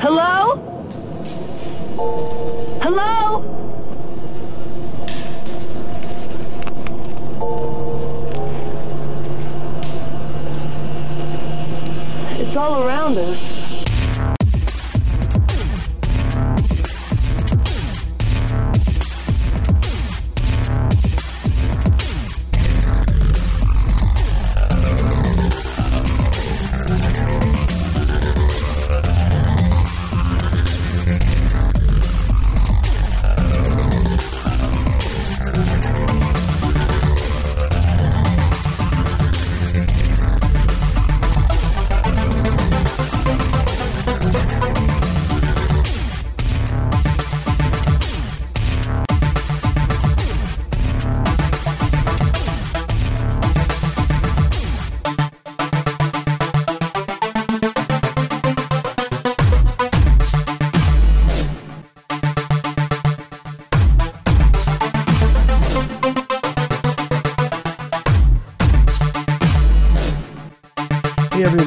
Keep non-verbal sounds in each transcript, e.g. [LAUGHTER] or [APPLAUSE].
Hello?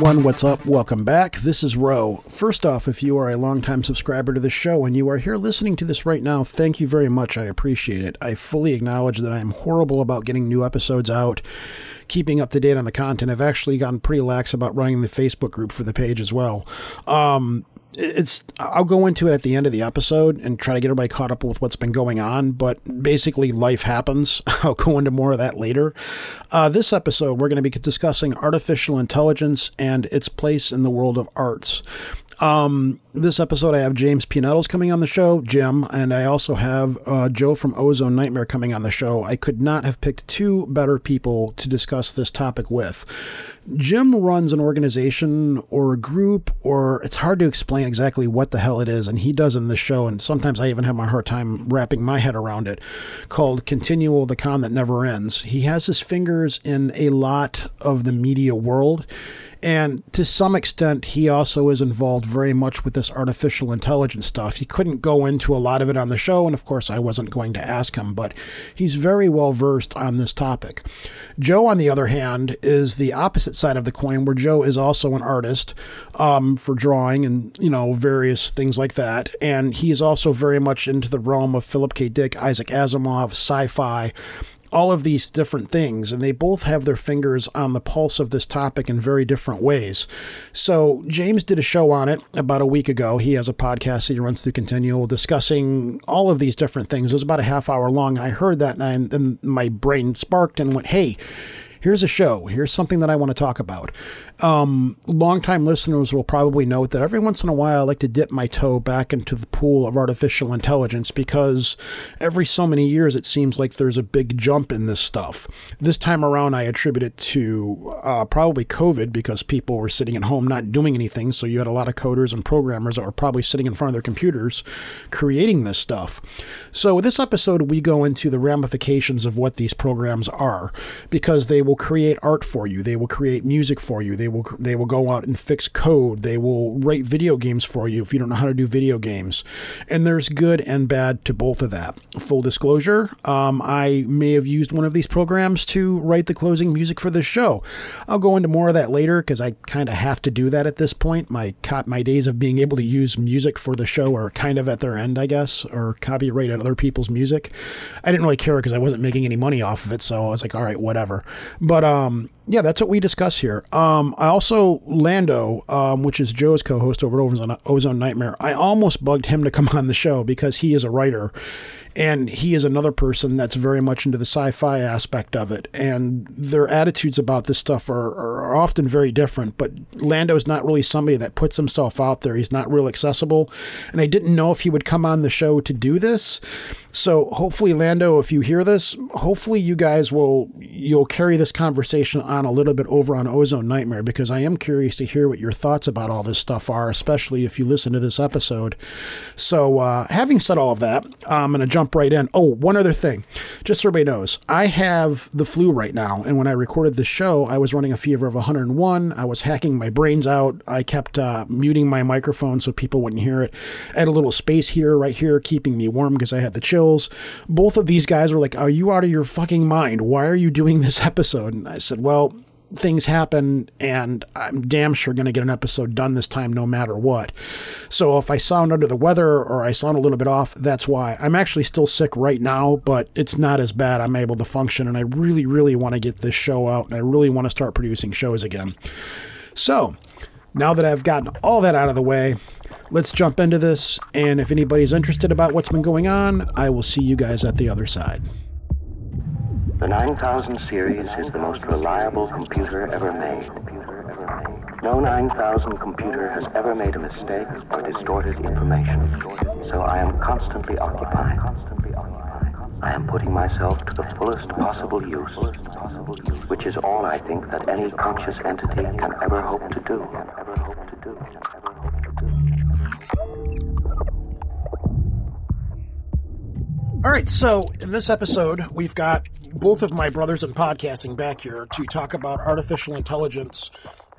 Everyone, what's up? Welcome back. This is Ro. First off, if you are a longtime subscriber to the show and you are here listening to this right now, thank you very much. I appreciate it. I fully acknowledge that I am horrible about getting new episodes out, keeping up to date on the content. I've actually gotten pretty lax about running the Facebook group for the page as well. Um, it's I'll go into it at the end of the episode and try to get everybody caught up with what's been going on. But basically, life happens. [LAUGHS] I'll go into more of that later. Uh, this episode, we're going to be discussing artificial intelligence and its place in the world of arts. Um, this episode, I have James P. Nettles coming on the show, Jim, and I also have uh, Joe from Ozone Nightmare coming on the show. I could not have picked two better people to discuss this topic with. Jim runs an organization or a group, or it's hard to explain exactly what the hell it is, and he does in this show, and sometimes I even have my hard time wrapping my head around it, called Continual the Con That Never Ends. He has his fingers in a lot of the media world. And to some extent, he also is involved very much with this artificial intelligence stuff. He couldn't go into a lot of it on the show, and of course, I wasn't going to ask him, but he's very well versed on this topic. Joe, on the other hand, is the opposite side of the coin, where Joe is also an artist um, for drawing and, you know, various things like that. And he is also very much into the realm of Philip K. Dick, Isaac Asimov, sci fi all of these different things, and they both have their fingers on the pulse of this topic in very different ways. So, James did a show on it about a week ago. He has a podcast that he runs through Continual discussing all of these different things. It was about a half hour long. And I heard that, and then my brain sparked and went, hey, here's a show. Here's something that I want to talk about. Um, longtime listeners will probably note that every once in a while I like to dip my toe back into the pool of artificial intelligence because every so many years it seems like there's a big jump in this stuff. This time around, I attribute it to uh, probably COVID because people were sitting at home not doing anything. So you had a lot of coders and programmers that were probably sitting in front of their computers creating this stuff. So, with this episode, we go into the ramifications of what these programs are because they will create art for you, they will create music for you, they will they will go out and fix code, they will write video games for you if you don't know how to do video games, and there's good and bad to both of that. Full disclosure, um, I may have used one of these programs to write the closing music for this show. I'll go into more of that later because I kind of have to do that at this point. My my days of being able to use music for the show are kind of at their end, I guess, or copyright other people's music. I didn't really care because I wasn't making any money off of it, so I was like, all right, whatever. But um, yeah, that's what we discuss here. Um, I also Lando, um, which is Joe's co-host over at Ozone, Nightmare. I almost bugged him to come [LAUGHS] on the show because he is a writer, and he is another person that's very much into the sci-fi aspect of it. And their attitudes about this stuff are, are often very different. But Lando's not really somebody that puts himself out there. He's not real accessible, and I didn't know if he would come on the show to do this. So hopefully, Lando, if you hear this, hopefully you guys will you'll carry this conversation on a little bit over on Ozone Nightmare because I am curious to hear what your thoughts about all this stuff are, especially if you listen to this episode. So, uh, having said all of that, I'm going to jump right in. Oh, one other thing, just so everybody knows, I have the flu right now, and when I recorded the show, I was running a fever of 101. I was hacking my brains out. I kept uh, muting my microphone so people wouldn't hear it. I had a little space heater right here keeping me warm because I had the chills. Both of these guys were like, "Are you out of your fucking mind? Why are you doing this [LAUGHS] episode?" And I said, "Well." Things happen, and I'm damn sure going to get an episode done this time, no matter what. So if I sound under the weather or I sound a little bit off, that's why. I'm actually still sick right now, but it's not as bad. I'm able to function, and I really, really want to get this show out, and I really want to start producing shows again. So now that I've gotten all that out of the way, let's jump into this. And if anybody's interested about what's been going on, I will see you guys at the other side. The 9000 series is the most reliable computer ever made. No 9000 computer has ever made a mistake or distorted information. So I am constantly occupied. I am putting myself to the fullest possible use, which is all I think that any conscious entity can ever hope to do. All right, so in this episode, we've got both of my brothers in podcasting back here to talk about artificial intelligence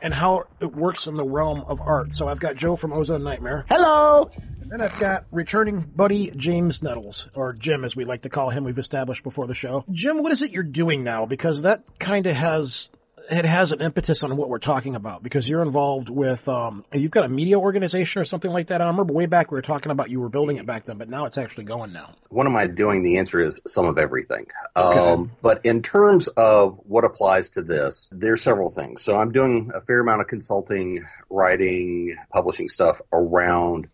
and how it works in the realm of art. So I've got Joe from Ozone Nightmare. Hello! And then I've got returning buddy James Nettles, or Jim as we like to call him, we've established before the show. Jim, what is it you're doing now? Because that kind of has it has an impetus on what we're talking about because you're involved with um, you've got a media organization or something like that. I remember way back we were talking about you were building it back then, but now it's actually going now. What am I doing? The answer is some of everything. Okay. Um, but in terms of what applies to this, there's several things. So I'm doing a fair amount of consulting, writing, publishing stuff around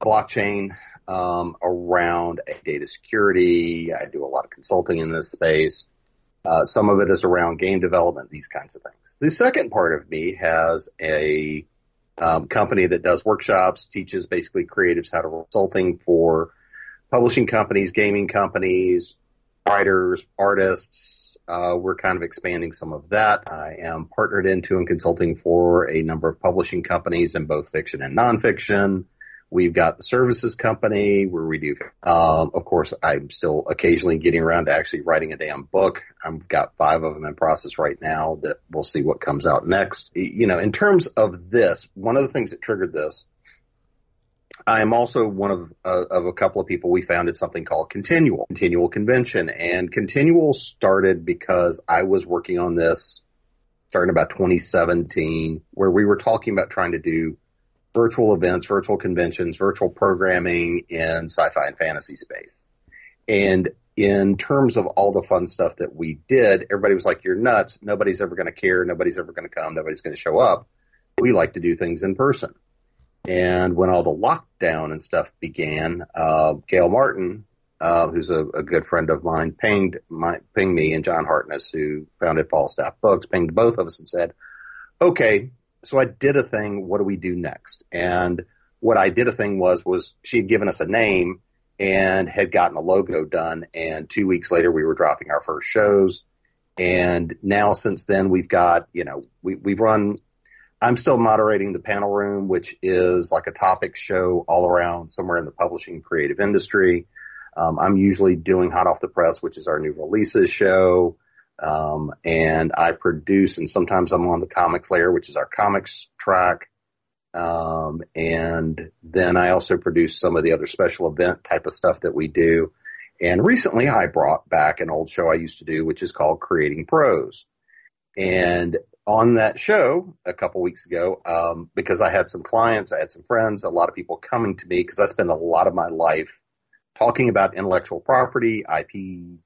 blockchain, um, around data security. I do a lot of consulting in this space. Uh, some of it is around game development, these kinds of things. The second part of me has a um, company that does workshops, teaches basically creatives how to consulting for publishing companies, gaming companies, writers, artists. Uh, we're kind of expanding some of that. I am partnered into and consulting for a number of publishing companies in both fiction and nonfiction. We've got the services company where we do, um, of course, I'm still occasionally getting around to actually writing a damn book. I've got five of them in process right now that we'll see what comes out next. You know, in terms of this, one of the things that triggered this, I am also one of, uh, of a couple of people we founded something called Continual, Continual Convention. And Continual started because I was working on this starting about 2017, where we were talking about trying to do virtual events, virtual conventions, virtual programming in sci-fi and fantasy space. And in terms of all the fun stuff that we did, everybody was like, you're nuts. Nobody's ever going to care. Nobody's ever going to come. Nobody's going to show up. We like to do things in person. And when all the lockdown and stuff began, uh, Gail Martin, uh, who's a, a, good friend of mine, pinged my, pinged me and John Hartness, who founded Falstaff Books, pinged both of us and said, okay, so I did a thing. What do we do next? And what I did a thing was, was she had given us a name and had gotten a logo done. And two weeks later, we were dropping our first shows. And now since then, we've got, you know, we, we've run, I'm still moderating the panel room, which is like a topic show all around somewhere in the publishing creative industry. Um, I'm usually doing hot off the press, which is our new releases show. Um, and I produce, and sometimes I'm on the comics layer, which is our comics track. Um, and then I also produce some of the other special event type of stuff that we do. And recently I brought back an old show I used to do, which is called Creating Prose. And on that show a couple weeks ago, um, because I had some clients, I had some friends, a lot of people coming to me because I spend a lot of my life talking about intellectual property, IP,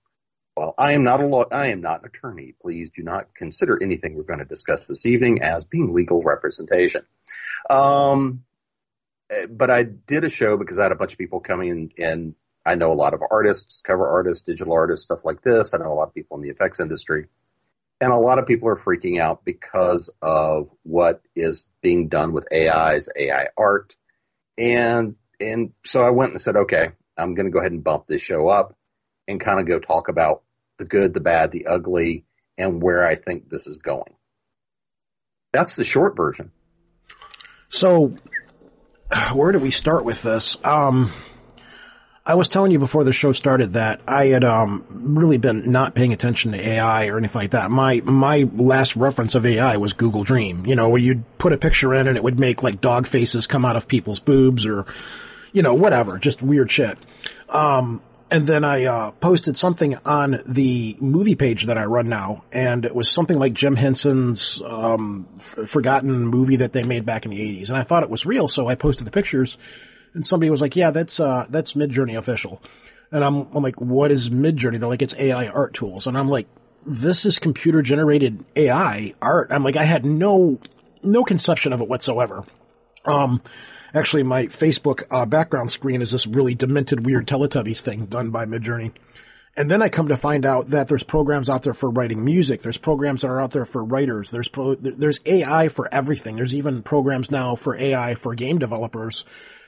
well, I am not a law, I am not an attorney. Please do not consider anything we're going to discuss this evening as being legal representation. Um, but I did a show because I had a bunch of people coming in and I know a lot of artists, cover artists, digital artists, stuff like this. I know a lot of people in the effects industry. And a lot of people are freaking out because of what is being done with AI's AI art. And, and so I went and said, okay, I'm going to go ahead and bump this show up and kind of go talk about the good, the bad, the ugly, and where I think this is going. That's the short version. So, where do we start with this? Um, I was telling you before the show started that I had um, really been not paying attention to AI or anything like that. My my last reference of AI was Google Dream. You know, where you'd put a picture in and it would make like dog faces come out of people's boobs or, you know, whatever, just weird shit. Um, and then I uh, posted something on the movie page that I run now, and it was something like Jim Henson's um, f- forgotten movie that they made back in the '80s, and I thought it was real, so I posted the pictures, and somebody was like, "Yeah, that's uh, that's Midjourney official," and I'm I'm like, "What is Midjourney?" They're like, "It's AI art tools," and I'm like, "This is computer generated AI art." I'm like, I had no no conception of it whatsoever. Um, Actually, my Facebook uh, background screen is this really demented, weird Teletubbies thing done by Midjourney. And then I come to find out that there's programs out there for writing music. There's programs that are out there for writers. There's pro, there's AI for everything. There's even programs now for AI for game developers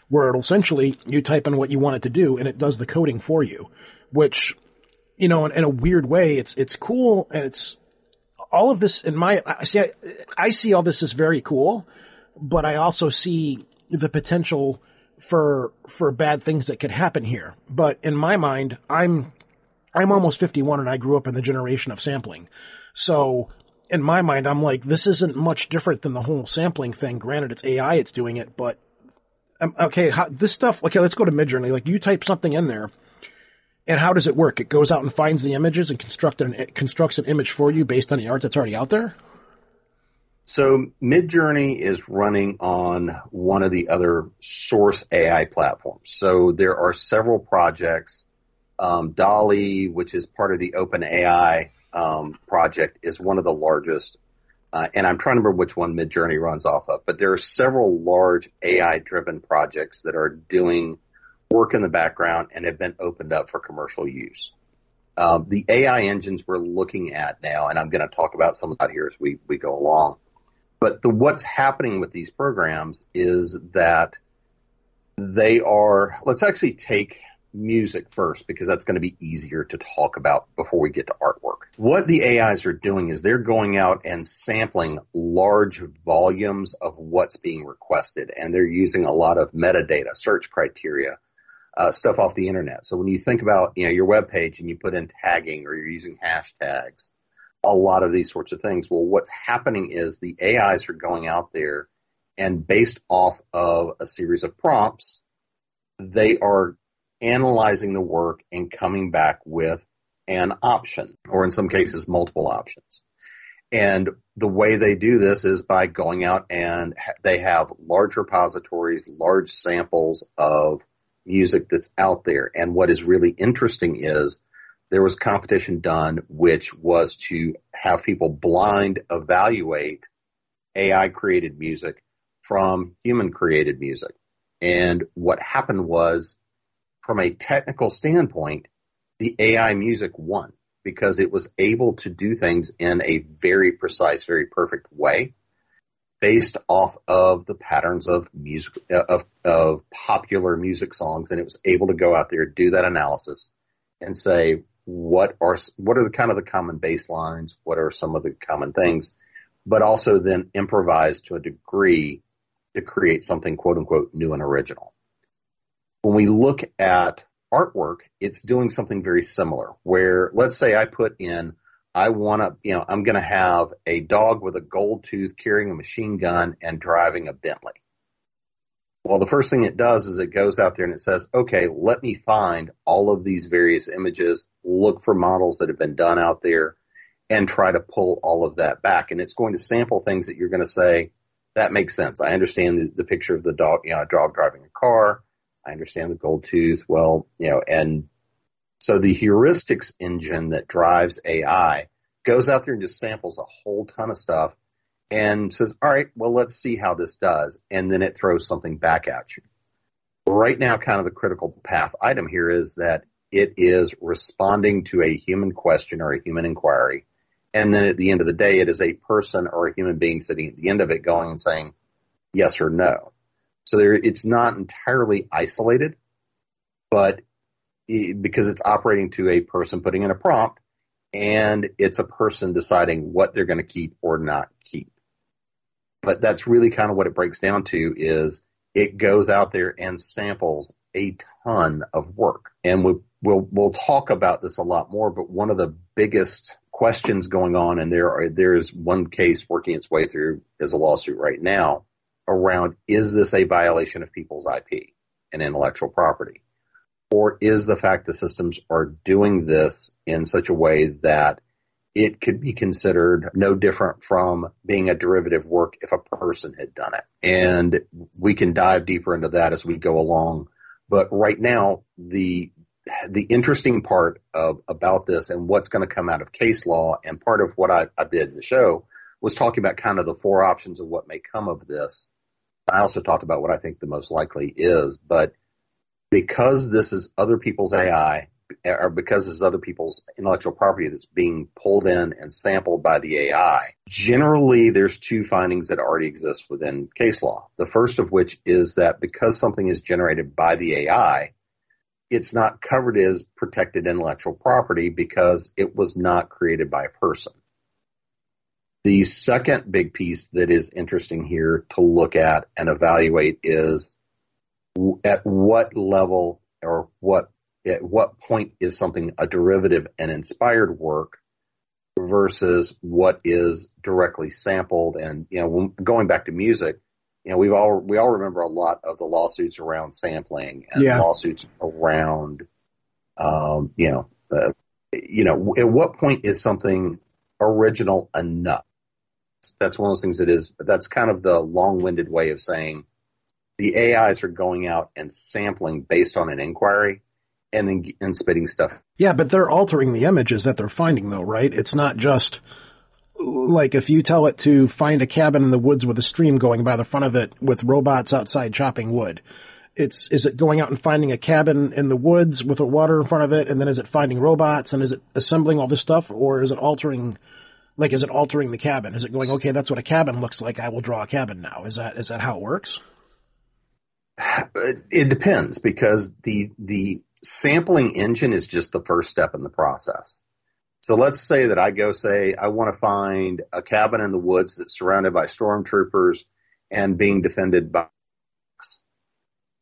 where it'll essentially you type in what you want it to do and it does the coding for you, which, you know, in, in a weird way, it's, it's cool and it's all of this in my, I see, I, I see all this as very cool, but I also see the potential for for bad things that could happen here. But in my mind, I'm I'm almost 51 and I grew up in the generation of sampling. So in my mind, I'm like, this isn't much different than the whole sampling thing. Granted, it's AI, it's doing it, but um, okay, how, this stuff. Okay, let's go to Midjourney. Like, you type something in there, and how does it work? It goes out and finds the images and construct an, constructs an image for you based on the art that's already out there. So Midjourney is running on one of the other source AI platforms. So there are several projects. Um, DALL-E, which is part of the OpenAI um, project, is one of the largest. Uh, and I'm trying to remember which one Midjourney runs off of, but there are several large AI-driven projects that are doing work in the background and have been opened up for commercial use. Um, the AI engines we're looking at now, and I'm going to talk about some of that here as we, we go along, but the, what's happening with these programs is that they are, let's actually take music first because that's going to be easier to talk about before we get to artwork. What the AIs are doing is they're going out and sampling large volumes of what's being requested and they're using a lot of metadata, search criteria, uh, stuff off the internet. So when you think about, you know, your web page and you put in tagging or you're using hashtags, a lot of these sorts of things. Well, what's happening is the AIs are going out there and based off of a series of prompts, they are analyzing the work and coming back with an option, or in some cases, multiple options. And the way they do this is by going out and they have large repositories, large samples of music that's out there. And what is really interesting is there was competition done, which was to have people blind evaluate AI created music from human created music. And what happened was, from a technical standpoint, the AI music won because it was able to do things in a very precise, very perfect way based off of the patterns of music, of, of popular music songs. And it was able to go out there, do that analysis and say, what are what are the kind of the common baselines, what are some of the common things, but also then improvise to a degree to create something quote unquote new and original. When we look at artwork, it's doing something very similar where let's say I put in I want to, you know, I'm going to have a dog with a gold tooth carrying a machine gun and driving a Bentley. Well, the first thing it does is it goes out there and it says, okay, let me find all of these various images, look for models that have been done out there, and try to pull all of that back. And it's going to sample things that you're going to say, that makes sense. I understand the, the picture of the dog, you know, a dog driving a car. I understand the gold tooth. Well, you know, and so the heuristics engine that drives AI goes out there and just samples a whole ton of stuff and says, all right, well, let's see how this does. And then it throws something back at you. Right now, kind of the critical path item here is that it is responding to a human question or a human inquiry. And then at the end of the day, it is a person or a human being sitting at the end of it going and saying yes or no. So there, it's not entirely isolated, but it, because it's operating to a person putting in a prompt and it's a person deciding what they're going to keep or not keep but that's really kind of what it breaks down to is it goes out there and samples a ton of work. And we, we'll, we'll talk about this a lot more, but one of the biggest questions going on, and there are, there's one case working its way through as a lawsuit right now around is this a violation of people's IP and intellectual property? Or is the fact the systems are doing this in such a way that it could be considered no different from being a derivative work if a person had done it. And we can dive deeper into that as we go along. But right now, the the interesting part of about this and what's going to come out of case law and part of what I, I did in the show was talking about kind of the four options of what may come of this. I also talked about what I think the most likely is, but because this is other people's AI, or because is other people's intellectual property that's being pulled in and sampled by the AI, generally there's two findings that already exist within case law. The first of which is that because something is generated by the AI, it's not covered as protected intellectual property because it was not created by a person. The second big piece that is interesting here to look at and evaluate is at what level or what at what point is something a derivative and inspired work versus what is directly sampled? And you know going back to music you know we've all we all remember a lot of the lawsuits around sampling and yeah. lawsuits around um, you know uh, you know at what point is something original enough? That's one of those things that is that's kind of the long-winded way of saying the AIs are going out and sampling based on an inquiry and then and spitting stuff. Yeah, but they're altering the images that they're finding though, right? It's not just like if you tell it to find a cabin in the woods with a stream going by the front of it with robots outside chopping wood. It's is it going out and finding a cabin in the woods with a water in front of it and then is it finding robots and is it assembling all this stuff or is it altering like is it altering the cabin? Is it going okay, that's what a cabin looks like. I will draw a cabin now. Is that is that how it works? It depends because the the sampling engine is just the first step in the process. So let's say that I go say I want to find a cabin in the woods that's surrounded by stormtroopers and being defended by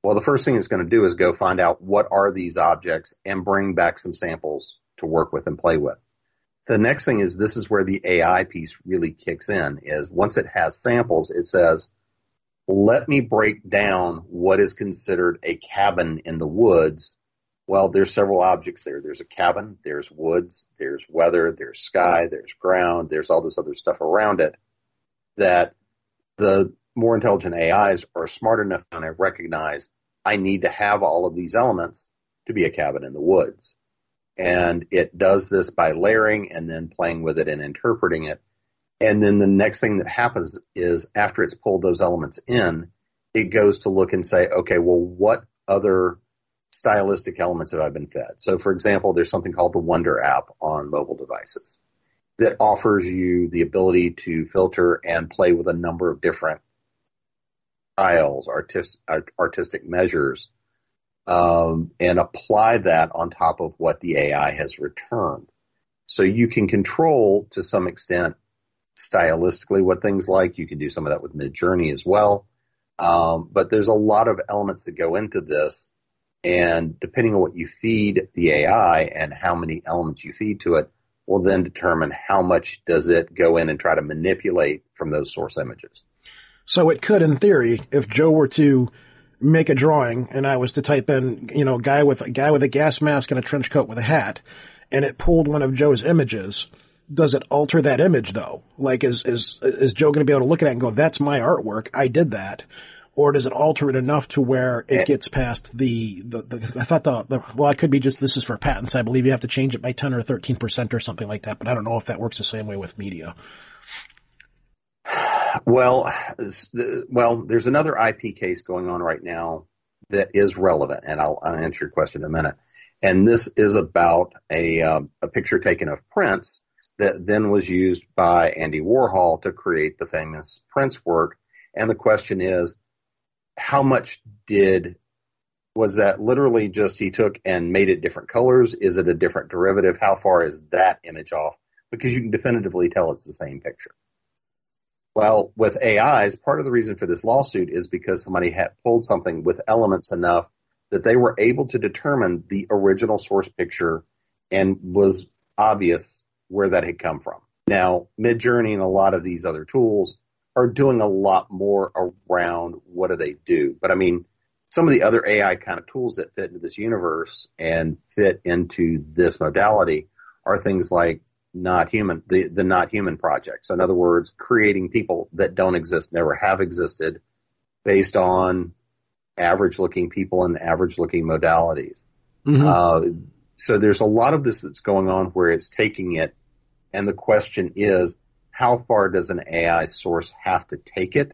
well, the first thing it's going to do is go find out what are these objects and bring back some samples to work with and play with. The next thing is this is where the AI piece really kicks in is once it has samples, it says, let me break down what is considered a cabin in the woods well, there's several objects there. There's a cabin, there's woods, there's weather, there's sky, there's ground, there's all this other stuff around it that the more intelligent AIs are smart enough to recognize I need to have all of these elements to be a cabin in the woods. And it does this by layering and then playing with it and interpreting it. And then the next thing that happens is after it's pulled those elements in, it goes to look and say, okay, well, what other stylistic elements have I've been fed. So, for example, there's something called the Wonder app on mobile devices that offers you the ability to filter and play with a number of different styles, artist, artistic measures, um, and apply that on top of what the AI has returned. So you can control to some extent stylistically what things like. You can do some of that with Midjourney as well. Um, but there's a lot of elements that go into this and depending on what you feed the AI and how many elements you feed to it will then determine how much does it go in and try to manipulate from those source images. So it could, in theory, if Joe were to make a drawing and I was to type in, you know, guy with a guy with a gas mask and a trench coat with a hat, and it pulled one of Joe's images, does it alter that image though? Like, is is is Joe going to be able to look at it and go, "That's my artwork. I did that," or does it alter it enough to where it gets past the, the, the I thought the, the, well, it could be just, this is for patents. I believe you have to change it by 10 or 13% or something like that, but I don't know if that works the same way with media. Well, well, there's another IP case going on right now that is relevant, and I'll, I'll answer your question in a minute. And this is about a, um, a picture taken of Prince that then was used by Andy Warhol to create the famous Prince work. And the question is, how much did was that literally just he took and made it different colors? Is it a different derivative? How far is that image off? Because you can definitively tell it's the same picture. Well, with AIs, part of the reason for this lawsuit is because somebody had pulled something with elements enough that they were able to determine the original source picture and was obvious where that had come from. Now, Midjourney and a lot of these other tools are doing a lot more around what do they do. But I mean, some of the other AI kind of tools that fit into this universe and fit into this modality are things like not human, the, the not human projects. So in other words, creating people that don't exist, never have existed based on average looking people and average looking modalities. Mm-hmm. Uh, so there's a lot of this that's going on where it's taking it. And the question is, how far does an AI source have to take it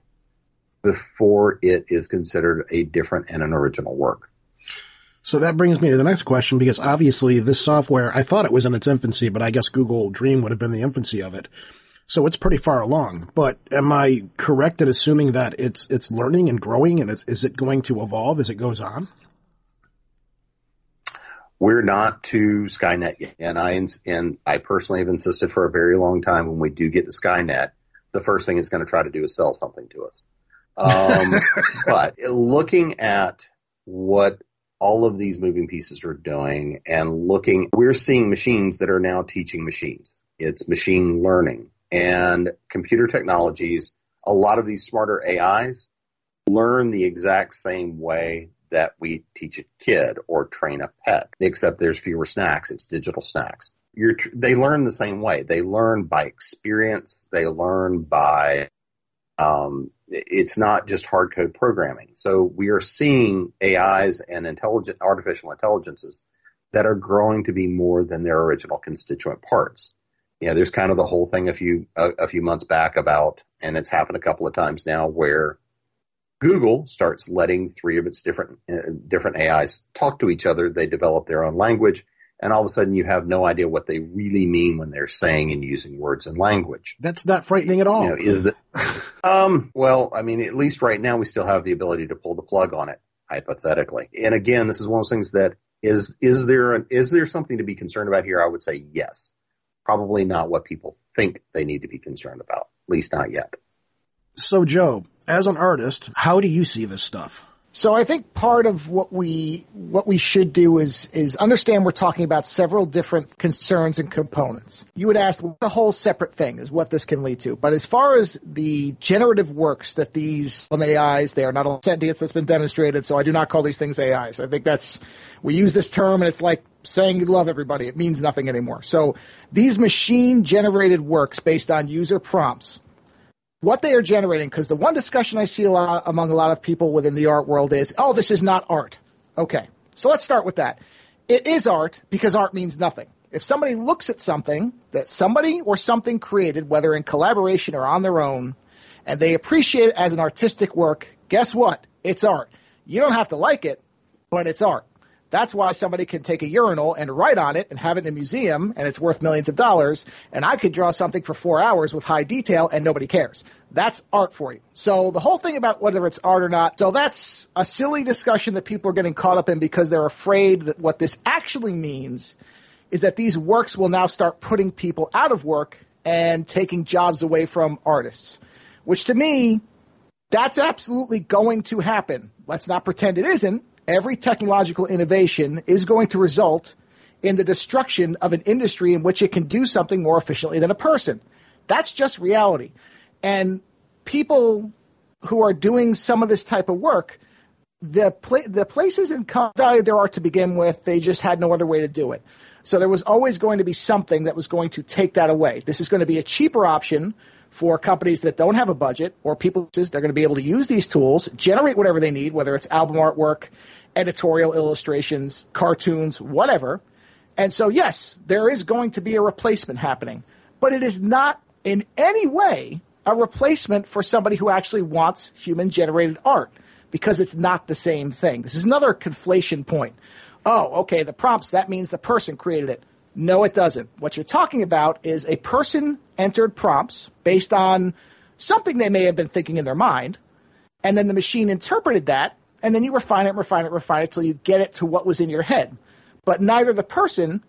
before it is considered a different and an original work? So that brings me to the next question because obviously this software, I thought it was in its infancy, but I guess Google Dream would have been the infancy of it. So it's pretty far along. But am I correct in assuming that it's it's learning and growing and it's, is it going to evolve as it goes on? We're not to Skynet yet, and I and I personally have insisted for a very long time when we do get to Skynet, the first thing it's going to try to do is sell something to us. Um, [LAUGHS] but looking at what all of these moving pieces are doing and looking, we're seeing machines that are now teaching machines. It's machine learning and computer technologies. A lot of these smarter AIs learn the exact same way that we teach a kid or train a pet, except there's fewer snacks. It's digital snacks. You're, they learn the same way. They learn by experience. They learn by um, it's not just hard code programming. So we are seeing AIs and intelligent artificial intelligences that are growing to be more than their original constituent parts. You know, there's kind of the whole thing a few a, a few months back about, and it's happened a couple of times now, where Google starts letting three of its different uh, different AIs talk to each other. They develop their own language, and all of a sudden you have no idea what they really mean when they're saying and using words and language. That's not frightening at all. You know, is that? [LAUGHS] um, well, I mean, at least right now we still have the ability to pull the plug on it, hypothetically. And again, this is one of those things that is is there an, is there something to be concerned about here? I would say yes. Probably not what people think they need to be concerned about. At least not yet. So, Joe, as an artist, how do you see this stuff? So I think part of what we what we should do is is understand we're talking about several different concerns and components. You would ask the whole separate thing is what this can lead to. But as far as the generative works that these um, AIs, they are not all sentience that's been demonstrated, so I do not call these things AIs. I think that's we use this term and it's like saying you love everybody. It means nothing anymore. So these machine generated works based on user prompts what they are generating, because the one discussion I see a lot among a lot of people within the art world is, oh, this is not art. Okay, so let's start with that. It is art because art means nothing. If somebody looks at something that somebody or something created, whether in collaboration or on their own, and they appreciate it as an artistic work, guess what? It's art. You don't have to like it, but it's art. That's why somebody can take a urinal and write on it and have it in a museum and it's worth millions of dollars. And I could draw something for four hours with high detail and nobody cares. That's art for you. So the whole thing about whether it's art or not, so that's a silly discussion that people are getting caught up in because they're afraid that what this actually means is that these works will now start putting people out of work and taking jobs away from artists. Which to me, that's absolutely going to happen. Let's not pretend it isn't every technological innovation is going to result in the destruction of an industry in which it can do something more efficiently than a person. That's just reality. And people who are doing some of this type of work, the the places in value there are to begin with, they just had no other way to do it. So there was always going to be something that was going to take that away. This is going to be a cheaper option for companies that don't have a budget or people they're going to be able to use these tools, generate whatever they need, whether it's album artwork, editorial illustrations, cartoons, whatever. And so, yes, there is going to be a replacement happening, but it is not in any way a replacement for somebody who actually wants human generated art because it's not the same thing. This is another conflation point. Oh, okay, the prompts, that means the person created it. No, it doesn't. What you're talking about is a person entered prompts based on something they may have been thinking in their mind, and then the machine interpreted that and then you refine it, refine it, refine it till you get it to what was in your head. But neither the person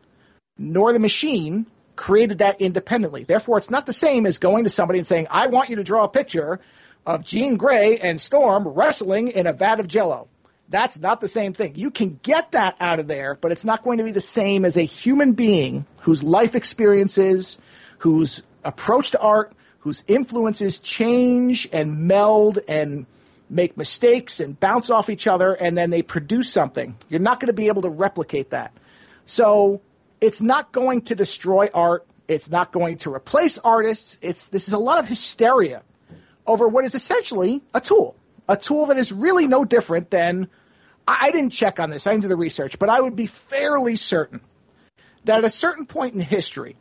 nor the machine created that independently. Therefore, it's not the same as going to somebody and saying, I want you to draw a picture of Jean Grey and Storm wrestling in a vat of jello. That's not the same thing. You can get that out of there, but it's not going to be the same as a human being whose life experiences, whose approach to art, whose influences change and meld and make mistakes and bounce off each other, and then they produce something. You're not going to be able to replicate that. So it's not going to destroy art. It's not going to replace artists. It's this is a lot of hysteria over what is essentially a tool, a tool that is really no different than. I didn't check on this. I didn't do the research, but I would be fairly certain that at a certain point in history,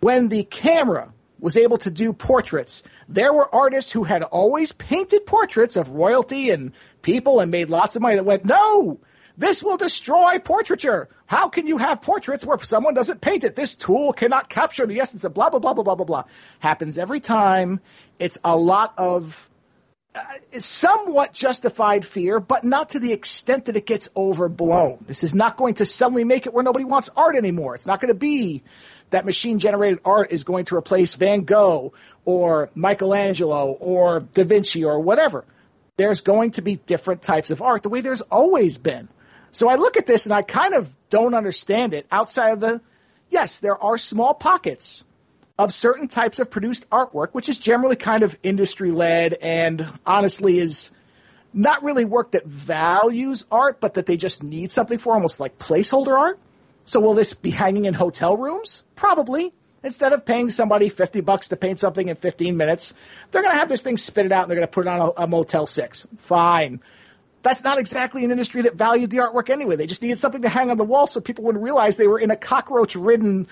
when the camera was able to do portraits, there were artists who had always painted portraits of royalty and people and made lots of money that went, no, this will destroy portraiture. How can you have portraits where someone doesn't paint it? This tool cannot capture the essence of blah, blah, blah, blah, blah, blah, blah. Happens every time. It's a lot of uh, somewhat justified fear, but not to the extent that it gets overblown. This is not going to suddenly make it where nobody wants art anymore. It's not going to be that machine generated art is going to replace Van Gogh or Michelangelo or Da Vinci or whatever. There's going to be different types of art the way there's always been. So I look at this and I kind of don't understand it outside of the, yes, there are small pockets of certain types of produced artwork, which is generally kind of industry led and honestly is not really work that values art, but that they just need something for almost like placeholder art. So will this be hanging in hotel rooms? Probably. Instead of paying somebody 50 bucks to paint something in 15 minutes, they're going to have this thing spit it out and they're going to put it on a, a Motel 6. Fine that's not exactly an industry that valued the artwork anyway. They just needed something to hang on the wall so people wouldn't realize they were in a cockroach-ridden,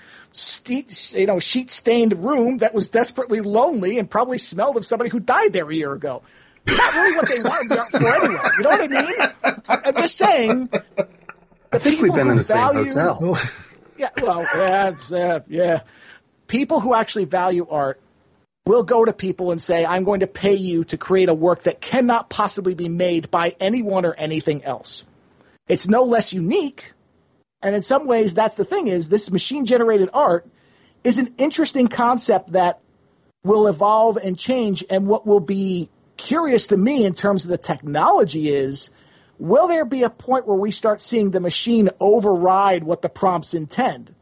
you know, sheet-stained room that was desperately lonely and probably smelled of somebody who died there a year ago. Not really what they wanted the art for anyway. You know what I mean? I'm just saying. I think we've been in the value, same hotel. Yeah, well, yeah, yeah, yeah. People who actually value art will go to people and say, I'm going to pay you to create a work that cannot possibly be made by anyone or anything else. It's no less unique. And in some ways, that's the thing is this machine generated art is an interesting concept that will evolve and change. And what will be curious to me in terms of the technology is, will there be a point where we start seeing the machine override what the prompts intend?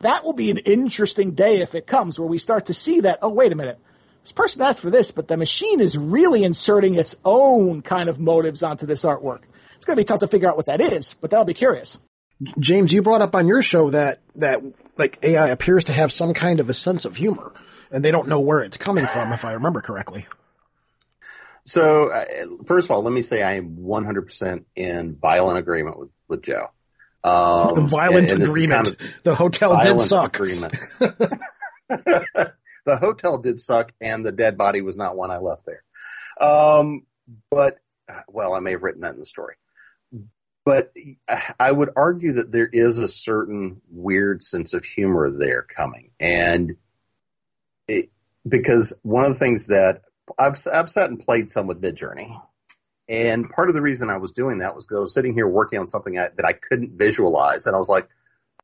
That will be an interesting day if it comes where we start to see that, oh, wait a minute this person asked for this, but the machine is really inserting its own kind of motives onto this artwork. It's going to be tough to figure out what that is, but that'll be curious. James, you brought up on your show that that like AI appears to have some kind of a sense of humor, and they don't know where it's coming from, if I remember correctly. So, uh, first of all, let me say I am 100% in violent agreement with, with Joe. Um, violent and, and agreement. Kind of the hotel did suck. Agreement. [LAUGHS] [LAUGHS] the hotel did suck, and the dead body was not one I left there. Um, but well, I may have written that in the story. But I would argue that there is a certain weird sense of humor there coming, and it, because one of the things that I've I've sat and played some with Midjourney, and part of the reason I was doing that was because I was sitting here working on something I, that I couldn't visualize, and I was like,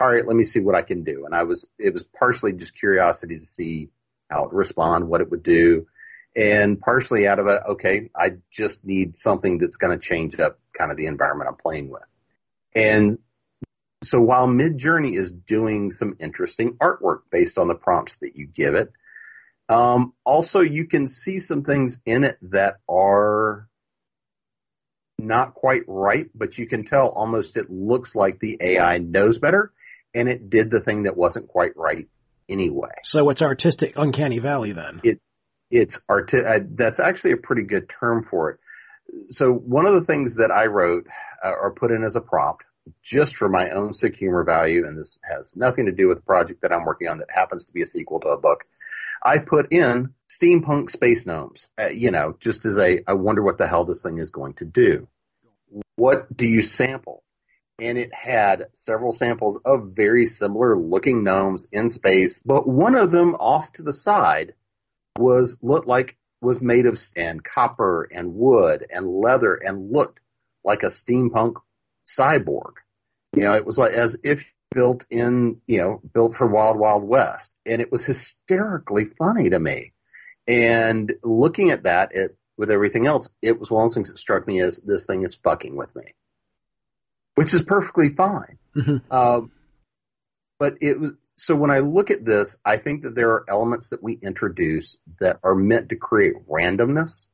all right, let me see what I can do. And I was it was partially just curiosity to see how it would respond, what it would do, and partially out of a okay, I just need something that's going to change up kind of the environment I'm playing with. And so while Midjourney is doing some interesting artwork based on the prompts that you give it, um, also you can see some things in it that are not quite right, but you can tell almost it looks like the AI knows better and it did the thing that wasn't quite right anyway. So it's artistic uncanny valley then. It it's art. Uh, that's actually a pretty good term for it. So one of the things that I wrote uh, or put in as a prompt just for my own sick humor value, and this has nothing to do with the project that I'm working on that happens to be a sequel to a book. I put in steampunk space gnomes, uh, you know, just as a, I wonder what the hell this thing is going to do. What do you sample? and it had several samples of very similar looking gnomes in space, but one of them off to the side was looked like was made of and copper and wood and leather and looked like a steampunk cyborg. You know, it was like as if built in, you know, built for Wild Wild West. And it was hysterically funny to me. And looking at that, it with everything else, it was one of those things that struck me as this thing is fucking with me which is perfectly fine. Mm-hmm. Um, but it was so when I look at this, I think that there are elements that we introduce that are meant to create randomness.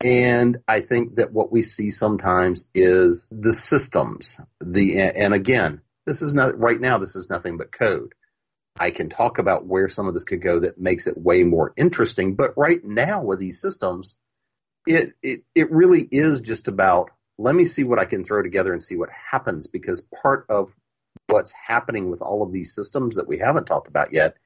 And I think that what we see sometimes is the systems. The and again, this is not right now. This is nothing but code. I can talk about where some of this could go that makes it way more interesting. But right now with these systems, it it it really is just about let me see what I can throw together and see what happens because part of what's happening with all of these systems that we haven't talked about yet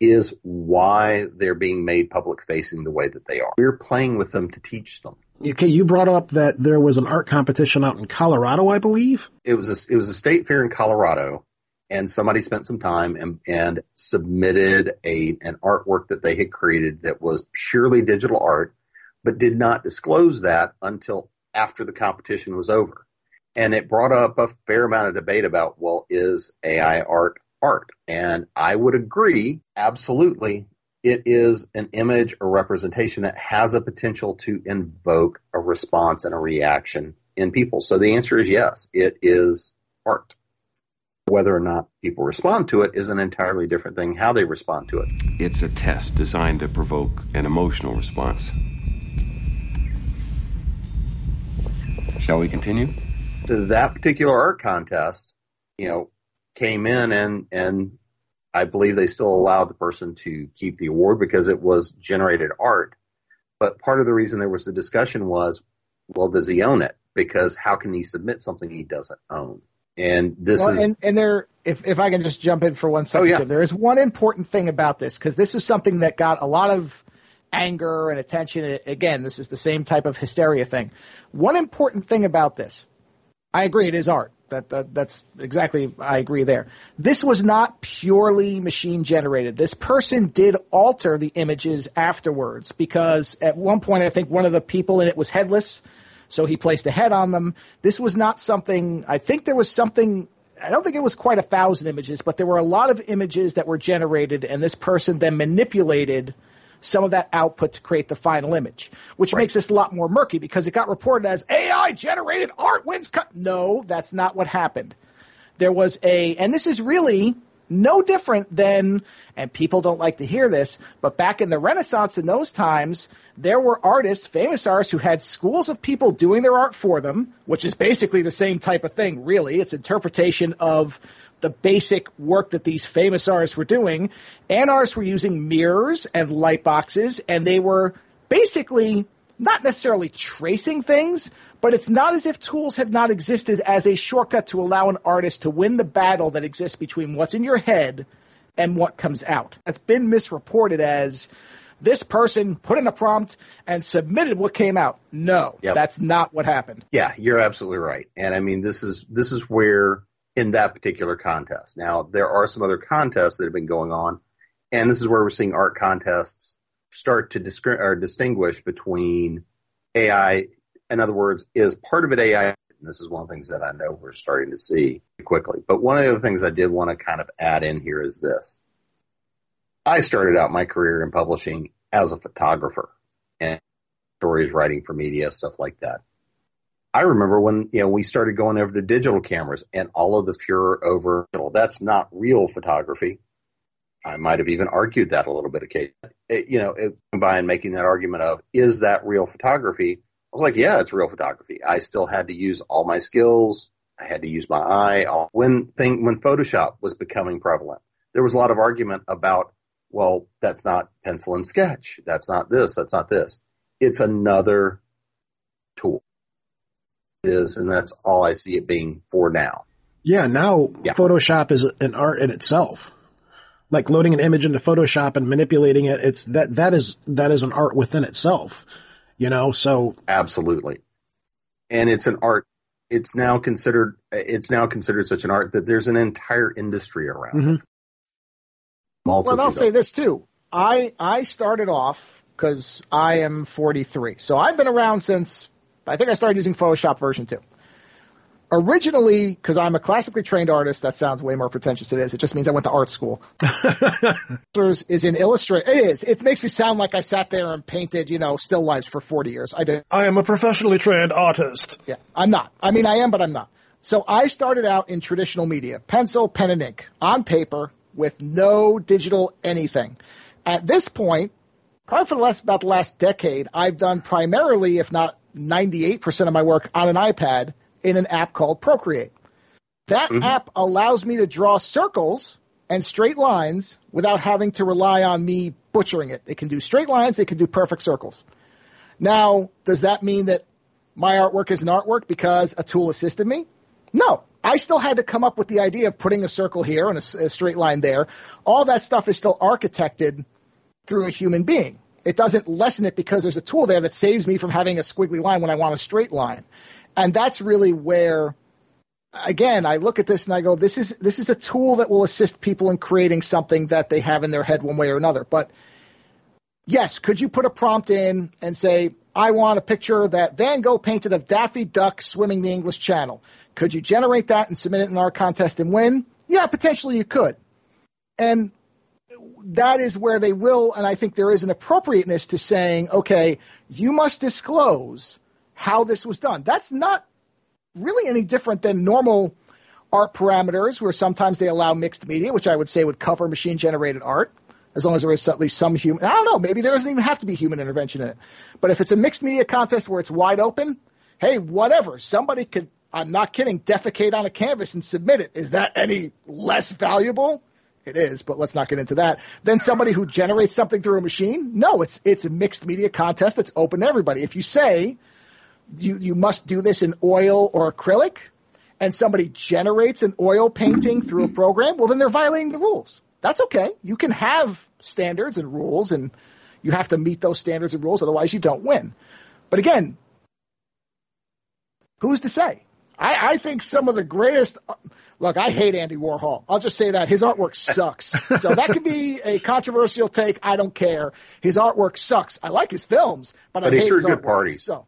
is why they're being made public facing the way that they are. We're playing with them to teach them. Okay, you brought up that there was an art competition out in Colorado, I believe. It was a, it was a state fair in Colorado, and somebody spent some time and, and submitted a an artwork that they had created that was purely digital art, but did not disclose that until after the competition was over. And it brought up a fair amount of debate about, well, is AI art art. And I would agree, absolutely, it is an image or representation that has a potential to invoke a response and a reaction in people. So the answer is yes, it is art. Whether or not people respond to it is an entirely different thing, how they respond to it. It's a test designed to provoke an emotional response. Shall we continue? That particular art contest, you know, came in and and I believe they still allowed the person to keep the award because it was generated art. But part of the reason there was the discussion was, well, does he own it? Because how can he submit something he doesn't own? And this well, is and, and there, if if I can just jump in for one second, oh, yeah. there is one important thing about this because this is something that got a lot of anger and attention. Again, this is the same type of hysteria thing. One important thing about this, I agree, it is art. That, that, that's exactly I agree there. This was not purely machine generated. This person did alter the images afterwards because at one point I think one of the people in it was headless, so he placed a head on them. This was not something. I think there was something. I don't think it was quite a thousand images, but there were a lot of images that were generated, and this person then manipulated some of that output to create the final image, which right. makes this a lot more murky because it got reported as AI generated art wins cut. No, that's not what happened. There was a, and this is really no different than, and people don't like to hear this, but back in the Renaissance in those times, there were artists, famous artists, who had schools of people doing their art for them, which is basically the same type of thing, really. It's interpretation of the basic work that these famous artists were doing. And artists were using mirrors and light boxes, and they were basically not necessarily tracing things, but it's not as if tools have not existed as a shortcut to allow an artist to win the battle that exists between what's in your head and what comes out. That's been misreported as this person put in a prompt and submitted what came out. No, yep. that's not what happened. Yeah, you're absolutely right. And I mean, this is this is where in that particular contest. Now, there are some other contests that have been going on, and this is where we're seeing art contests start to distinguish between AI. In other words, is part of it AI? And this is one of the things that I know we're starting to see quickly. But one of the other things I did want to kind of add in here is this. I started out my career in publishing as a photographer and stories writing for media, stuff like that. I remember when you know we started going over to digital cameras and all of the furor over digital. That's not real photography. I might have even argued that a little bit occasionally. It, you know, it, by making that argument of is that real photography? I was like, yeah, it's real photography. I still had to use all my skills. I had to use my eye. When thing when Photoshop was becoming prevalent, there was a lot of argument about, well, that's not pencil and sketch. That's not this. That's not this. It's another tool is, and that's all I see it being for now. Yeah, now yeah. Photoshop is an art in itself. Like loading an image into Photoshop and manipulating it, it's that that is that is an art within itself. You know, so absolutely, and it's an art. It's now considered it's now considered such an art that there's an entire industry around mm-hmm. it. Well, I'll say this too. I I started off because I am 43, so I've been around since I think I started using Photoshop version 2. Originally, because I'm a classically trained artist, that sounds way more pretentious than it is. It just means I went to art school. [LAUGHS] is in Illustrator. It is. It makes me sound like I sat there and painted, you know, still lives for 40 years. I did. I am a professionally trained artist. Yeah, I'm not. I mean, I am, but I'm not. So I started out in traditional media, pencil, pen, and ink, on paper, with no digital anything. At this point, probably for the last about the last decade, I've done primarily, if not 98% of my work on an iPad in an app called Procreate. That mm-hmm. app allows me to draw circles and straight lines without having to rely on me butchering it. It can do straight lines, it can do perfect circles. Now, does that mean that my artwork is an artwork because a tool assisted me? No. I still had to come up with the idea of putting a circle here and a, a straight line there. All that stuff is still architected through a human being. It doesn't lessen it because there's a tool there that saves me from having a squiggly line when I want a straight line. And that's really where again, I look at this and I go, this is this is a tool that will assist people in creating something that they have in their head one way or another. But yes, could you put a prompt in and say, I want a picture that Van Gogh painted of Daffy Duck swimming the English Channel. Could you generate that and submit it in our contest and win? Yeah, potentially you could. And that is where they will, and I think there is an appropriateness to saying, okay, you must disclose how this was done. That's not really any different than normal art parameters, where sometimes they allow mixed media, which I would say would cover machine generated art, as long as there is at least some human. I don't know, maybe there doesn't even have to be human intervention in it. But if it's a mixed media contest where it's wide open, hey, whatever, somebody could. I'm not kidding. Defecate on a canvas and submit it. Is that any less valuable? It is, but let's not get into that. Then somebody who generates something through a machine? No, it's it's a mixed media contest that's open to everybody. If you say you, you must do this in oil or acrylic, and somebody generates an oil painting through a program, well, then they're violating the rules. That's okay. You can have standards and rules, and you have to meet those standards and rules, otherwise, you don't win. But again, who's to say? I, I think some of the greatest. Look, I hate Andy Warhol. I'll just say that his artwork sucks. [LAUGHS] so that could be a controversial take. I don't care. His artwork sucks. I like his films, but, but I hate his good artwork. parties. So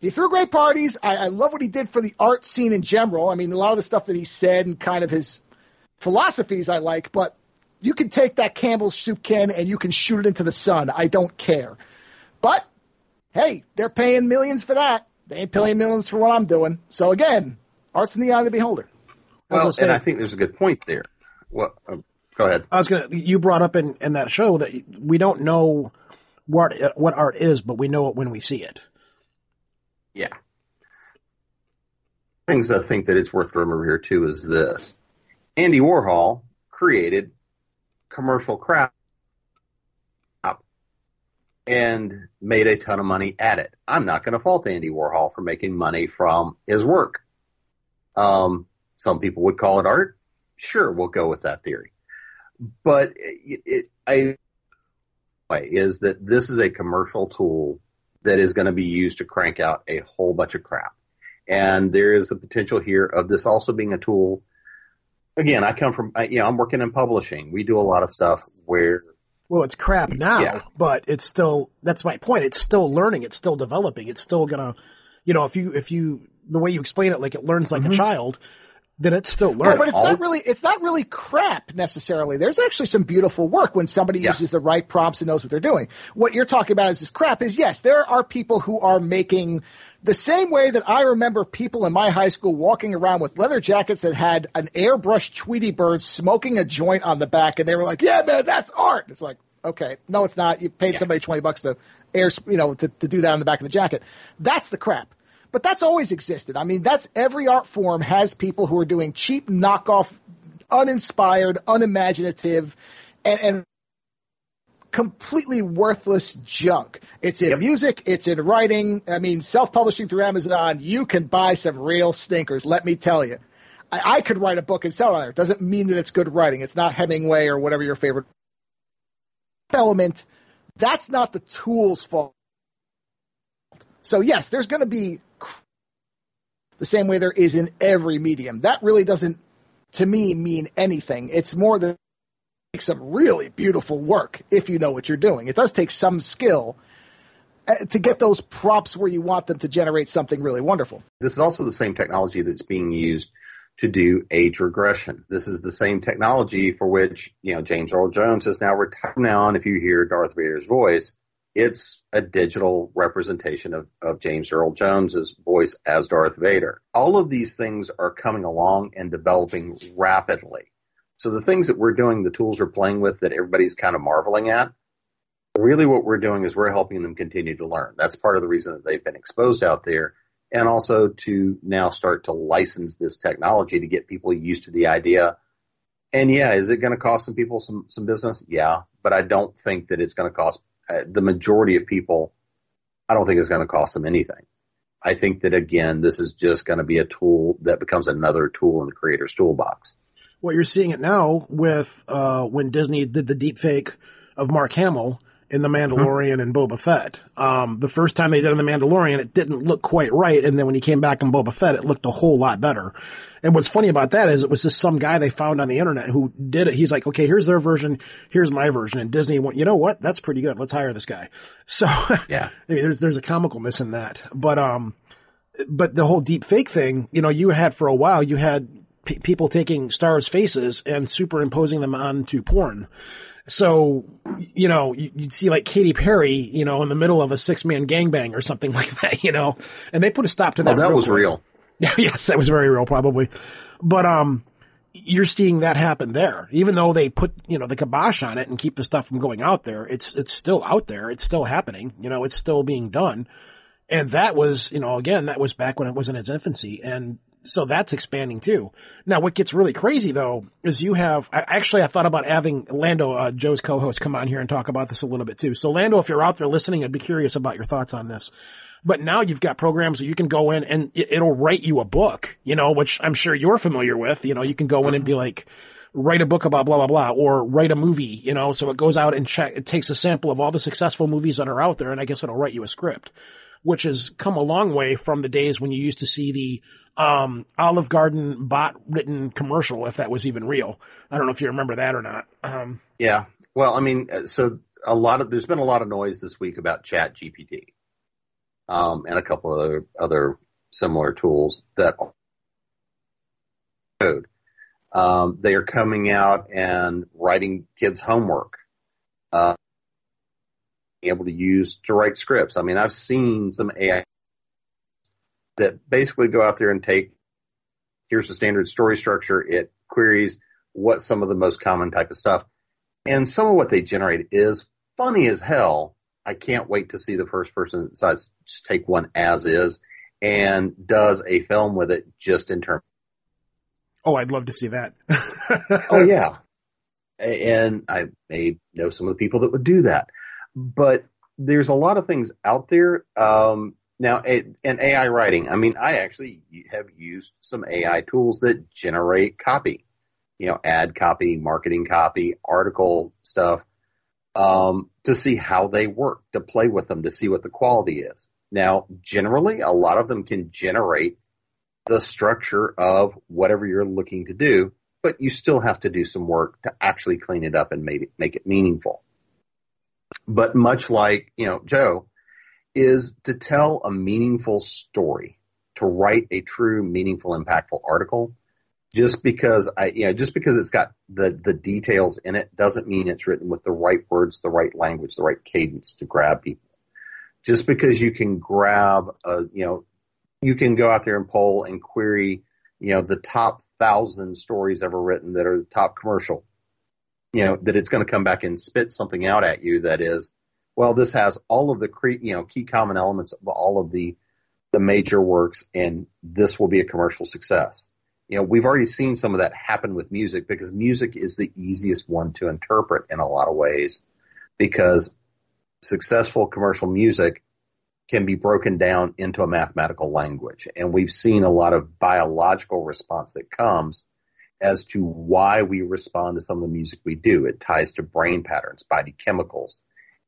he threw great parties. I, I love what he did for the art scene in general. I mean, a lot of the stuff that he said and kind of his philosophies I like, but you can take that Campbell's soup can and you can shoot it into the sun. I don't care. But hey, they're paying millions for that. They ain't paying millions for what I'm doing. So again, art's in the eye of the beholder. Well, and I think there's a good point there. Well, uh, go ahead. I was gonna. You brought up in, in that show that we don't know what what art is, but we know it when we see it. Yeah. Things I think that it's worth to remember here too is this: Andy Warhol created commercial crap and made a ton of money at it. I'm not going to fault Andy Warhol for making money from his work. Um, some people would call it art. Sure, we'll go with that theory. But it, it I is that this is a commercial tool that is going to be used to crank out a whole bunch of crap. And there is the potential here of this also being a tool. Again, I come from, you know, I'm working in publishing. We do a lot of stuff where. Well, it's crap now, yeah. but it's still, that's my point. It's still learning. It's still developing. It's still going to, you know, if you, if you, the way you explain it, like it learns like mm-hmm. a child, then it's still learning. Yeah, but it's not really it's not really crap necessarily. There's actually some beautiful work when somebody yes. uses the right prompts and knows what they're doing. What you're talking about is this crap is yes, there are people who are making the same way that I remember people in my high school walking around with leather jackets that had an airbrushed Tweety bird smoking a joint on the back, and they were like, "Yeah, man, that's art." It's like, okay, no, it's not. You paid yeah. somebody twenty bucks to air, you know, to, to do that on the back of the jacket. That's the crap. But that's always existed. I mean, that's every art form has people who are doing cheap knockoff, uninspired, unimaginative, and, and completely worthless junk. It's in yep. music, it's in writing. I mean, self-publishing through Amazon, you can buy some real stinkers. Let me tell you. I, I could write a book and sell it on there. It doesn't mean that it's good writing. It's not Hemingway or whatever your favorite element. That's not the tool's fault. So yes, there's going to be the same way there is in every medium. That really doesn't, to me, mean anything. It's more than some really beautiful work if you know what you're doing. It does take some skill uh, to get those prompts where you want them to generate something really wonderful. This is also the same technology that's being used to do age regression. This is the same technology for which, you know, James Earl Jones is now retired now, and if you hear Darth Vader's voice, it's a digital representation of, of James Earl Jones's voice as Darth Vader. All of these things are coming along and developing rapidly. So the things that we're doing, the tools we're playing with that everybody's kind of marveling at, really what we're doing is we're helping them continue to learn. That's part of the reason that they've been exposed out there and also to now start to license this technology to get people used to the idea. And yeah, is it going to cost some people some, some business? Yeah, but I don't think that it's going to cost uh, the majority of people. I don't think it's going to cost them anything. I think that again, this is just going to be a tool that becomes another tool in the creator's toolbox. Well, you're seeing it now with uh, when Disney did the deep fake of Mark Hamill in The Mandalorian mm-hmm. and Boba Fett. Um, the first time they did it in The Mandalorian, it didn't look quite right. And then when he came back in Boba Fett, it looked a whole lot better. And what's funny about that is it was just some guy they found on the internet who did it. He's like, okay, here's their version. Here's my version. And Disney went, you know what? That's pretty good. Let's hire this guy. [LAUGHS] So yeah, I mean, there's, there's a comicalness in that. But, um, but the whole deep fake thing, you know, you had for a while, you had p- people taking stars' faces and superimposing them onto porn. So, you know, you'd see like Katy Perry, you know, in the middle of a six man gangbang or something [LAUGHS] like that, you know, and they put a stop to that. Oh, that real was quick. real. [LAUGHS] yes, that was very real, probably. But, um, you're seeing that happen there. Even though they put, you know, the kibosh on it and keep the stuff from going out there, it's, it's still out there. It's still happening. You know, it's still being done. And that was, you know, again, that was back when it was in its infancy. And so that's expanding too. Now, what gets really crazy though is you have, actually, I thought about having Lando, uh, Joe's co-host, come on here and talk about this a little bit too. So Lando, if you're out there listening, I'd be curious about your thoughts on this. But now you've got programs that you can go in and it, will write you a book, you know, which I'm sure you're familiar with. You know, you can go in and be like, write a book about blah, blah, blah, or write a movie, you know, so it goes out and check, it takes a sample of all the successful movies that are out there and I guess it'll write you a script which has come a long way from the days when you used to see the um, Olive Garden bot written commercial, if that was even real. I don't know if you remember that or not. Um, yeah. Well, I mean, uh, so a lot of there's been a lot of noise this week about Chat GPT um, and a couple of other, other similar tools that code. Um, they are coming out and writing kids' homework. Uh, able to use to write scripts. I mean, I've seen some AI that basically go out there and take here's the standard story structure. It queries what some of the most common type of stuff. And some of what they generate is funny as hell. I can't wait to see the first person that decides just take one as is and does a film with it just in terms. Oh, I'd love to see that. [LAUGHS] oh yeah. And I may know some of the people that would do that but there's a lot of things out there. Um, now, and AI writing. I mean, I actually have used some AI tools that generate copy, you know, ad copy, marketing copy, article stuff, um, to see how they work, to play with them, to see what the quality is. Now, generally, a lot of them can generate the structure of whatever you're looking to do, but you still have to do some work to actually clean it up and make it, make it meaningful but much like, you know, Joe, is to tell a meaningful story, to write a true, meaningful, impactful article. Just because I, you know, just because it's got the, the details in it doesn't mean it's written with the right words, the right language, the right cadence to grab people. Just because you can grab a, you know, you can go out there and poll and query, you know, the top thousand stories ever written that are the top commercial you know, that it's going to come back and spit something out at you that is, well, this has all of the cre- you know key common elements of all of the the major works, and this will be a commercial success. You know, we've already seen some of that happen with music because music is the easiest one to interpret in a lot of ways because successful commercial music can be broken down into a mathematical language. And we've seen a lot of biological response that comes as to why we respond to some of the music we do. It ties to brain patterns, body chemicals,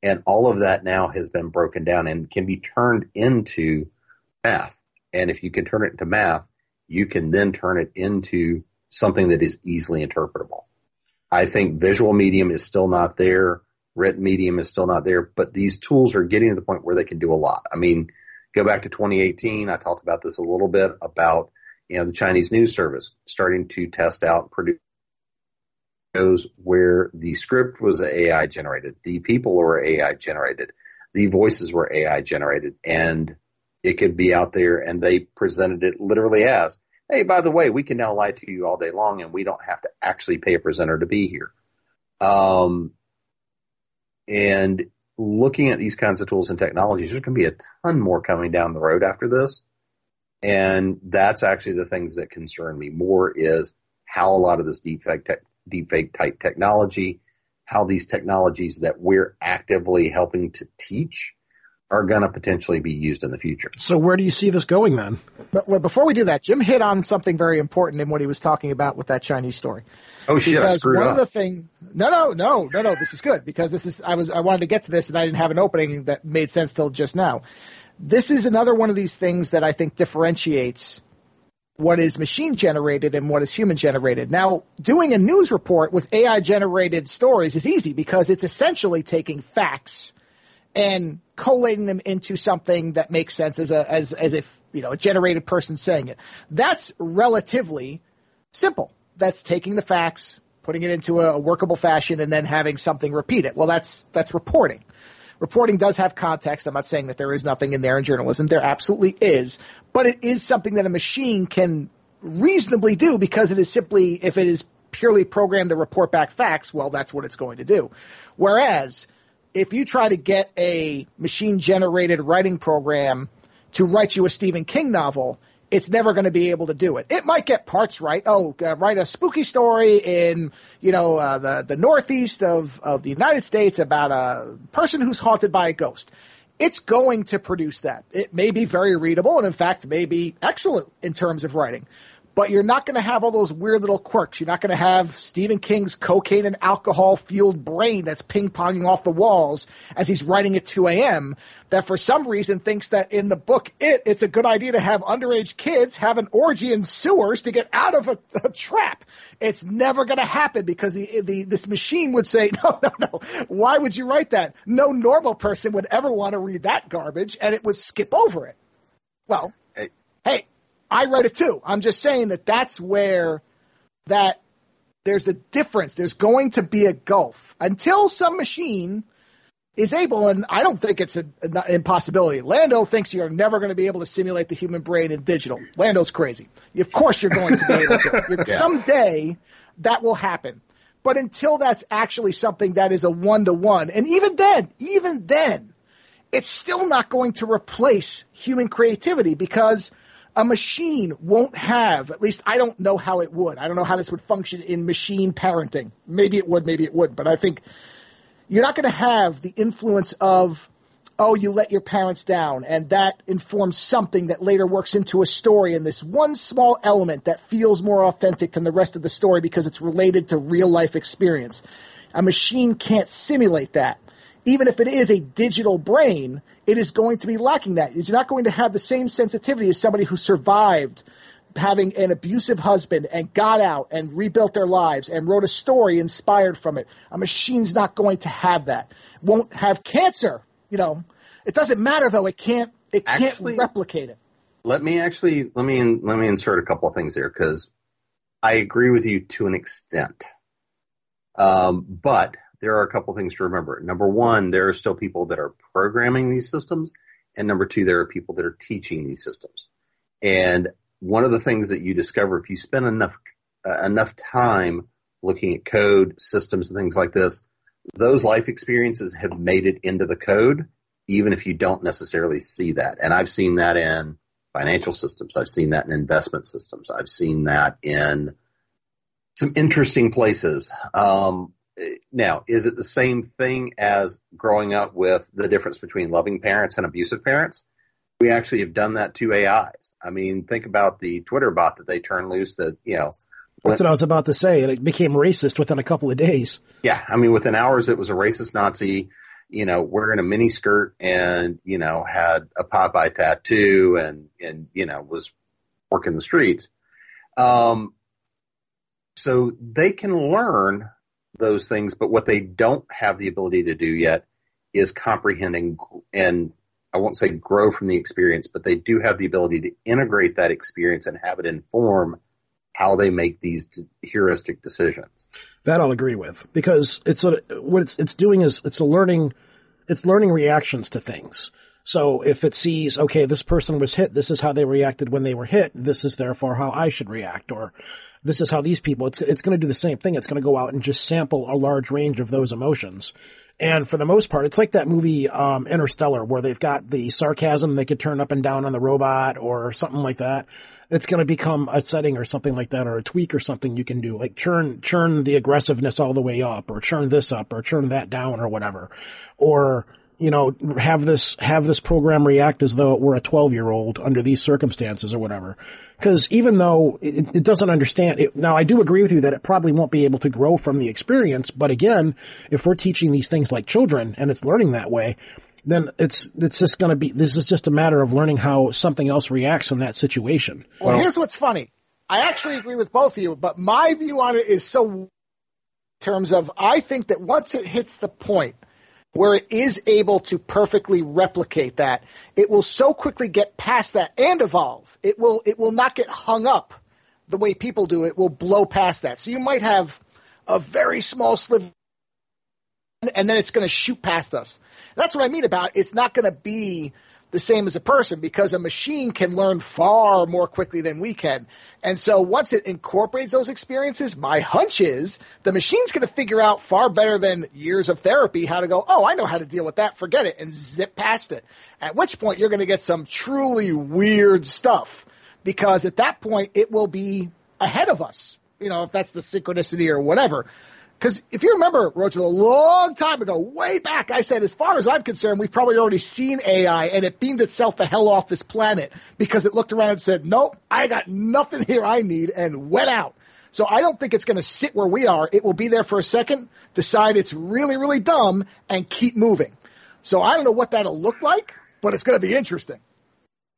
and all of that now has been broken down and can be turned into math. And if you can turn it into math, you can then turn it into something that is easily interpretable. I think visual medium is still not there. Written medium is still not there, but these tools are getting to the point where they can do a lot. I mean, go back to 2018. I talked about this a little bit about you know, the Chinese news service starting to test out produce shows where the script was AI generated, the people were AI generated, the voices were AI generated, and it could be out there and they presented it literally as, hey, by the way, we can now lie to you all day long and we don't have to actually pay a presenter to be here. Um, and looking at these kinds of tools and technologies, there's going to be a ton more coming down the road after this. And that's actually the things that concern me more is how a lot of this deepfake, te- deepfake type technology, how these technologies that we're actively helping to teach are going to potentially be used in the future. So where do you see this going then? But well, before we do that, Jim hit on something very important in what he was talking about with that Chinese story. Oh shit! Because I screwed one up. of the thing, no, no, no, no, no. This is good because this is I was I wanted to get to this and I didn't have an opening that made sense till just now. This is another one of these things that I think differentiates what is machine generated and what is human generated. Now, doing a news report with AI generated stories is easy because it's essentially taking facts and collating them into something that makes sense as a as as if you know a generated person saying it. That's relatively simple. That's taking the facts, putting it into a, workable fashion, and then having something repeat it. Well, that's that's reporting. Reporting does have context. I'm not saying that there is nothing in there in journalism. There absolutely is, but it is something that a machine can reasonably do because it is simply if it is purely programmed to report back facts, well, that's what it's going to do. Whereas if you try to get a machine generated writing program to write you a Stephen King novel, it's never going to be able to do it. It might get parts right. Oh, uh, write a spooky story in, you know, uh, the, the northeast of, of the United States about a person who's haunted by a ghost. It's going to produce that. It may be very readable and in fact may be excellent in terms of writing but you're not going to have all those weird little quirks. You're not going to have Stephen King's cocaine and alcohol fueled brain that's ping ponging off the walls as he's writing at 2 a.m. That for some reason thinks that in the book It, it's a good idea to have underage kids have an orgy in sewers to get out of a, a trap. It's never going to happen because the, the this machine would say, [LAUGHS] no, no, no. Why would you write that? No normal person would ever want to read that garbage, and it would skip over it. Well, Hey. hey, I read it too. I'm just saying that that's where that there's a difference. There's going to be a gulf until some machine is able, and I don't think it's an impossibility. Lando thinks you're never going to be able to simulate the human brain in digital. Lando's crazy. Of course, you're going to be able to. [LAUGHS] You're, Someday that will happen. But until that's actually something that is a one to one, and even then, even then, it's still not going to replace human creativity because a machine won't have, at least I don't know how it would. I don't know how this would function in machine parenting. Maybe it would, maybe it would, but I think you're not going to have the influence of, oh, you let your parents down, and that informs something that later works into a story, and this one small element that feels more authentic than the rest of the story because it's related to real life experience. A machine can't simulate that. Even if it is a digital brain, it is going to be lacking that. It's not going to have the same sensitivity as somebody who survived having an abusive husband and got out and rebuilt their lives and wrote a story inspired from it. A machine's not going to have that. Won't have cancer. You know, it doesn't matter though. It can't. It can't replicate it. Let me actually let me let me insert a couple of things here because I agree with you to an extent. Um, but there are a couple of things to remember. Number one, there are still people that are programming these systems, and number two, there are people that are teaching these systems. And one of the things that you discover if you spend enough uh, enough time looking at code systems and things like this, those life experiences have made it into the code, even if you don't necessarily see that. And I've seen that in financial systems. I've seen that in investment systems. I've seen that in some interesting places. Um, now, is it the same thing as growing up with the difference between loving parents and abusive parents? We actually have done that to AIs. I mean, think about the Twitter bot that they turned loose that, you know, That's what I was about to say. And it became racist within a couple of days. Yeah, I mean, within hours, it was a racist Nazi, you know, wearing a mini skirt and, you know, had a Popeye tattoo and, and, you know, was working the streets. Um, so they can learn those things, but what they don't have the ability to do yet is comprehending and I won't say grow from the experience, but they do have the ability to integrate that experience and have it inform how they make these heuristic decisions. That I'll agree with because it's a, what it's it's doing is it's a learning it's learning reactions to things. So if it sees okay, this person was hit, this is how they reacted when they were hit. This is therefore how I should react, or this is how these people. It's it's going to do the same thing. It's going to go out and just sample a large range of those emotions, And for the most part, it's like that movie um, Interstellar, where they've got the sarcasm they could turn up and down on the robot, or something like that. It's going to become a setting or something like that, or a tweak or something you can do, like churn churn the aggressiveness all the way up, or churn this up, or churn that down, or whatever, or you know, have this, have this program react as though it were a 12 year old under these circumstances or whatever. Cause even though it, it doesn't understand it, now I do agree with you that it probably won't be able to grow from the experience. But again, if we're teaching these things like children and it's learning that way, then it's, it's just going to be, this is just a matter of learning how something else reacts in that situation. Well, here's what's funny. I actually agree with both of you, but my view on it is so in terms of I think that once it hits the point where it is able to perfectly replicate that, it will so quickly get past that and evolve. It will it will not get hung up the way people do. It will blow past that. So you might have a very small sliver and then it's going to shoot past us. That's what I mean about it's not going to be the same as a person because a machine can learn far more quickly than we can. And so once it incorporates those experiences, my hunch is the machine's going to figure out far better than years of therapy how to go, oh, I know how to deal with that, forget it, and zip past it. At which point you're going to get some truly weird stuff because at that point it will be ahead of us. You know, if that's the synchronicity or whatever. Because if you remember, Roger, a long time ago, way back, I said, as far as I'm concerned, we've probably already seen AI and it beamed itself the hell off this planet because it looked around and said, nope, I got nothing here I need and went out. So I don't think it's going to sit where we are. It will be there for a second, decide it's really, really dumb, and keep moving. So I don't know what that'll look like, but it's going to be interesting.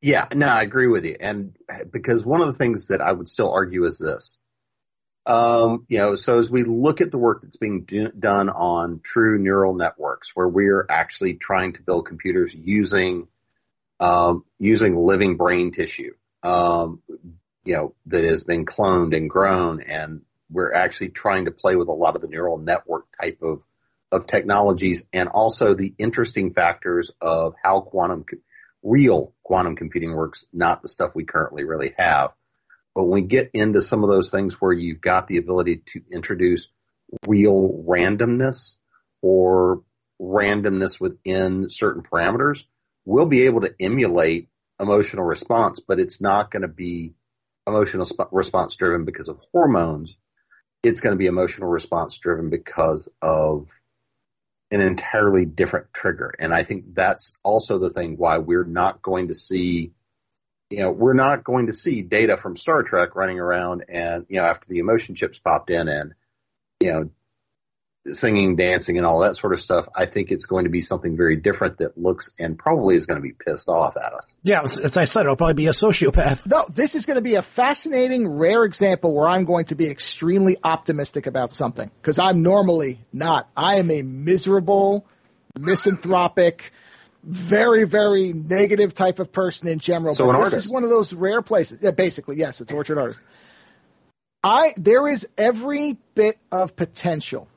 Yeah, no, I agree with you. And eh, because one of the things that I would still argue is this um, you know, so as we look at the work that's being do, done on true neural networks, where we're actually trying to build computers using um, using living brain tissue, um, you know, that has been cloned and grown, and we're actually trying to play with a lot of the neural network type of of technologies, and also the interesting factors of how quantum real quantum computing works, not the stuff we currently really have. But when we get into some of those things where you've got the ability to introduce real randomness or randomness within certain parameters, we'll be able to emulate emotional response, but it's not going to be emotional sp- response driven because of hormones. It's going to be emotional response driven because of an entirely different trigger. And I think that's also the thing why we're not going to see you know, we're not going to see data from Star Trek running around and, you know, after the emotion chips popped in and, you know, singing, dancing, and all that sort of stuff. I think it's going to be something very different that looks and probably is going to be pissed off at us. Yeah, as I said, it'll probably be a sociopath. No, this is going to be a fascinating, rare example where I'm going to be extremely optimistic about something because I'm normally not. I am a miserable, misanthropic, very, very negative type of person in general. So but this artist. is one of those rare places. Yeah, basically, yes, it's orchard artist. I there is every bit of potential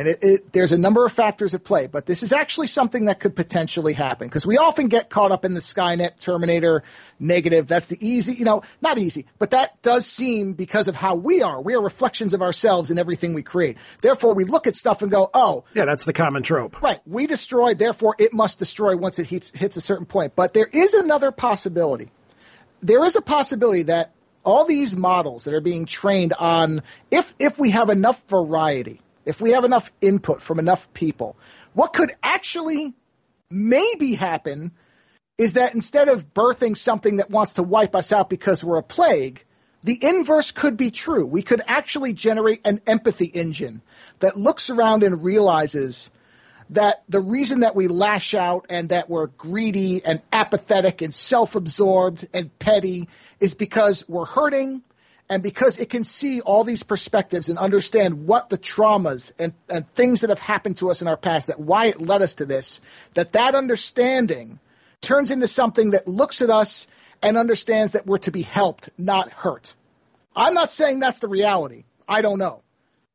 and it, it, there's a number of factors at play, but this is actually something that could potentially happen because we often get caught up in the Skynet Terminator negative. That's the easy, you know, not easy, but that does seem because of how we are. We are reflections of ourselves in everything we create. Therefore, we look at stuff and go, oh, Yeah, that's the common trope. right, we destroy, therefore it must destroy once it hits, hits a certain point. But there is another possibility. There is a possibility that all these models that are being trained on, if, if we have enough variety, if we have enough input from enough people, what could actually maybe happen is that instead of birthing something that wants to wipe us out because we're a plague, the inverse could be true. We could actually generate an empathy engine that looks around and realizes that the reason that we lash out and that we're greedy and apathetic and self absorbed and petty is because we're hurting and because it can see all these perspectives and understand what the traumas and, and things that have happened to us in our past, that why it led us to this, that that understanding turns into something that looks at us and understands that we're to be helped, not hurt. I'm not saying that's the reality. I don't know.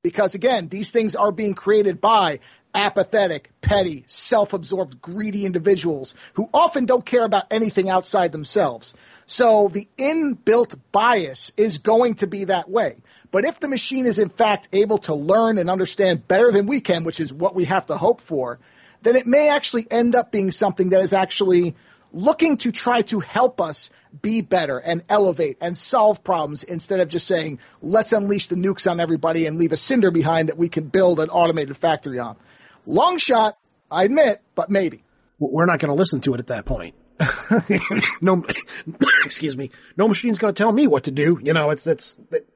Because again, these things are being created by apathetic, petty, self-absorbed, greedy individuals who often don't care about anything outside themselves. So the inbuilt bias is going to be that way. But if the machine is in fact able to learn and understand better than we can, which is what we have to hope for, then it may actually end up being something that is actually looking to try to help us be better and elevate and solve problems instead of just saying, let's unleash the nukes on everybody and leave a cinder behind that we can build an automated factory on. Long shot, I admit, but maybe. We're not going to listen to it at that point. [LAUGHS] no, [COUGHS] excuse me. No machine's going to tell me what to do. You know, it's, it's, it,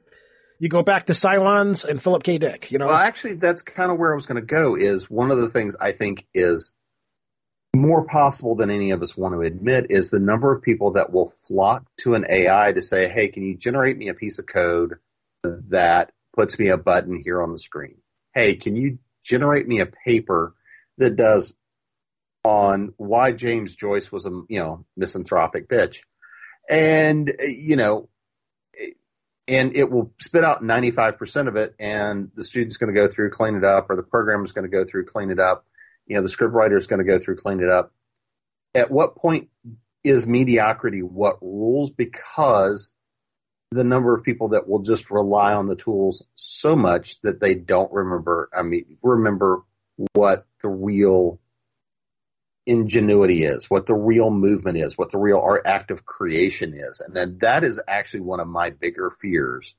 you go back to Cylons and Philip K. Dick, you know? Well, actually, that's kind of where I was going to go is one of the things I think is more possible than any of us want to admit is the number of people that will flock to an AI to say, Hey, can you generate me a piece of code that puts me a button here on the screen? Hey, can you generate me a paper that does on why James Joyce was a, you know, misanthropic bitch? And, you know, and it will spit out 95% of it and the student's going to go through, clean it up, or the program is going to go through, clean it up you know, the script writer is going to go through, clean it up. At what point is mediocrity what rules? Because the number of people that will just rely on the tools so much that they don't remember, I mean, remember what the real ingenuity is, what the real movement is, what the real art act of creation is. And then that is actually one of my bigger fears.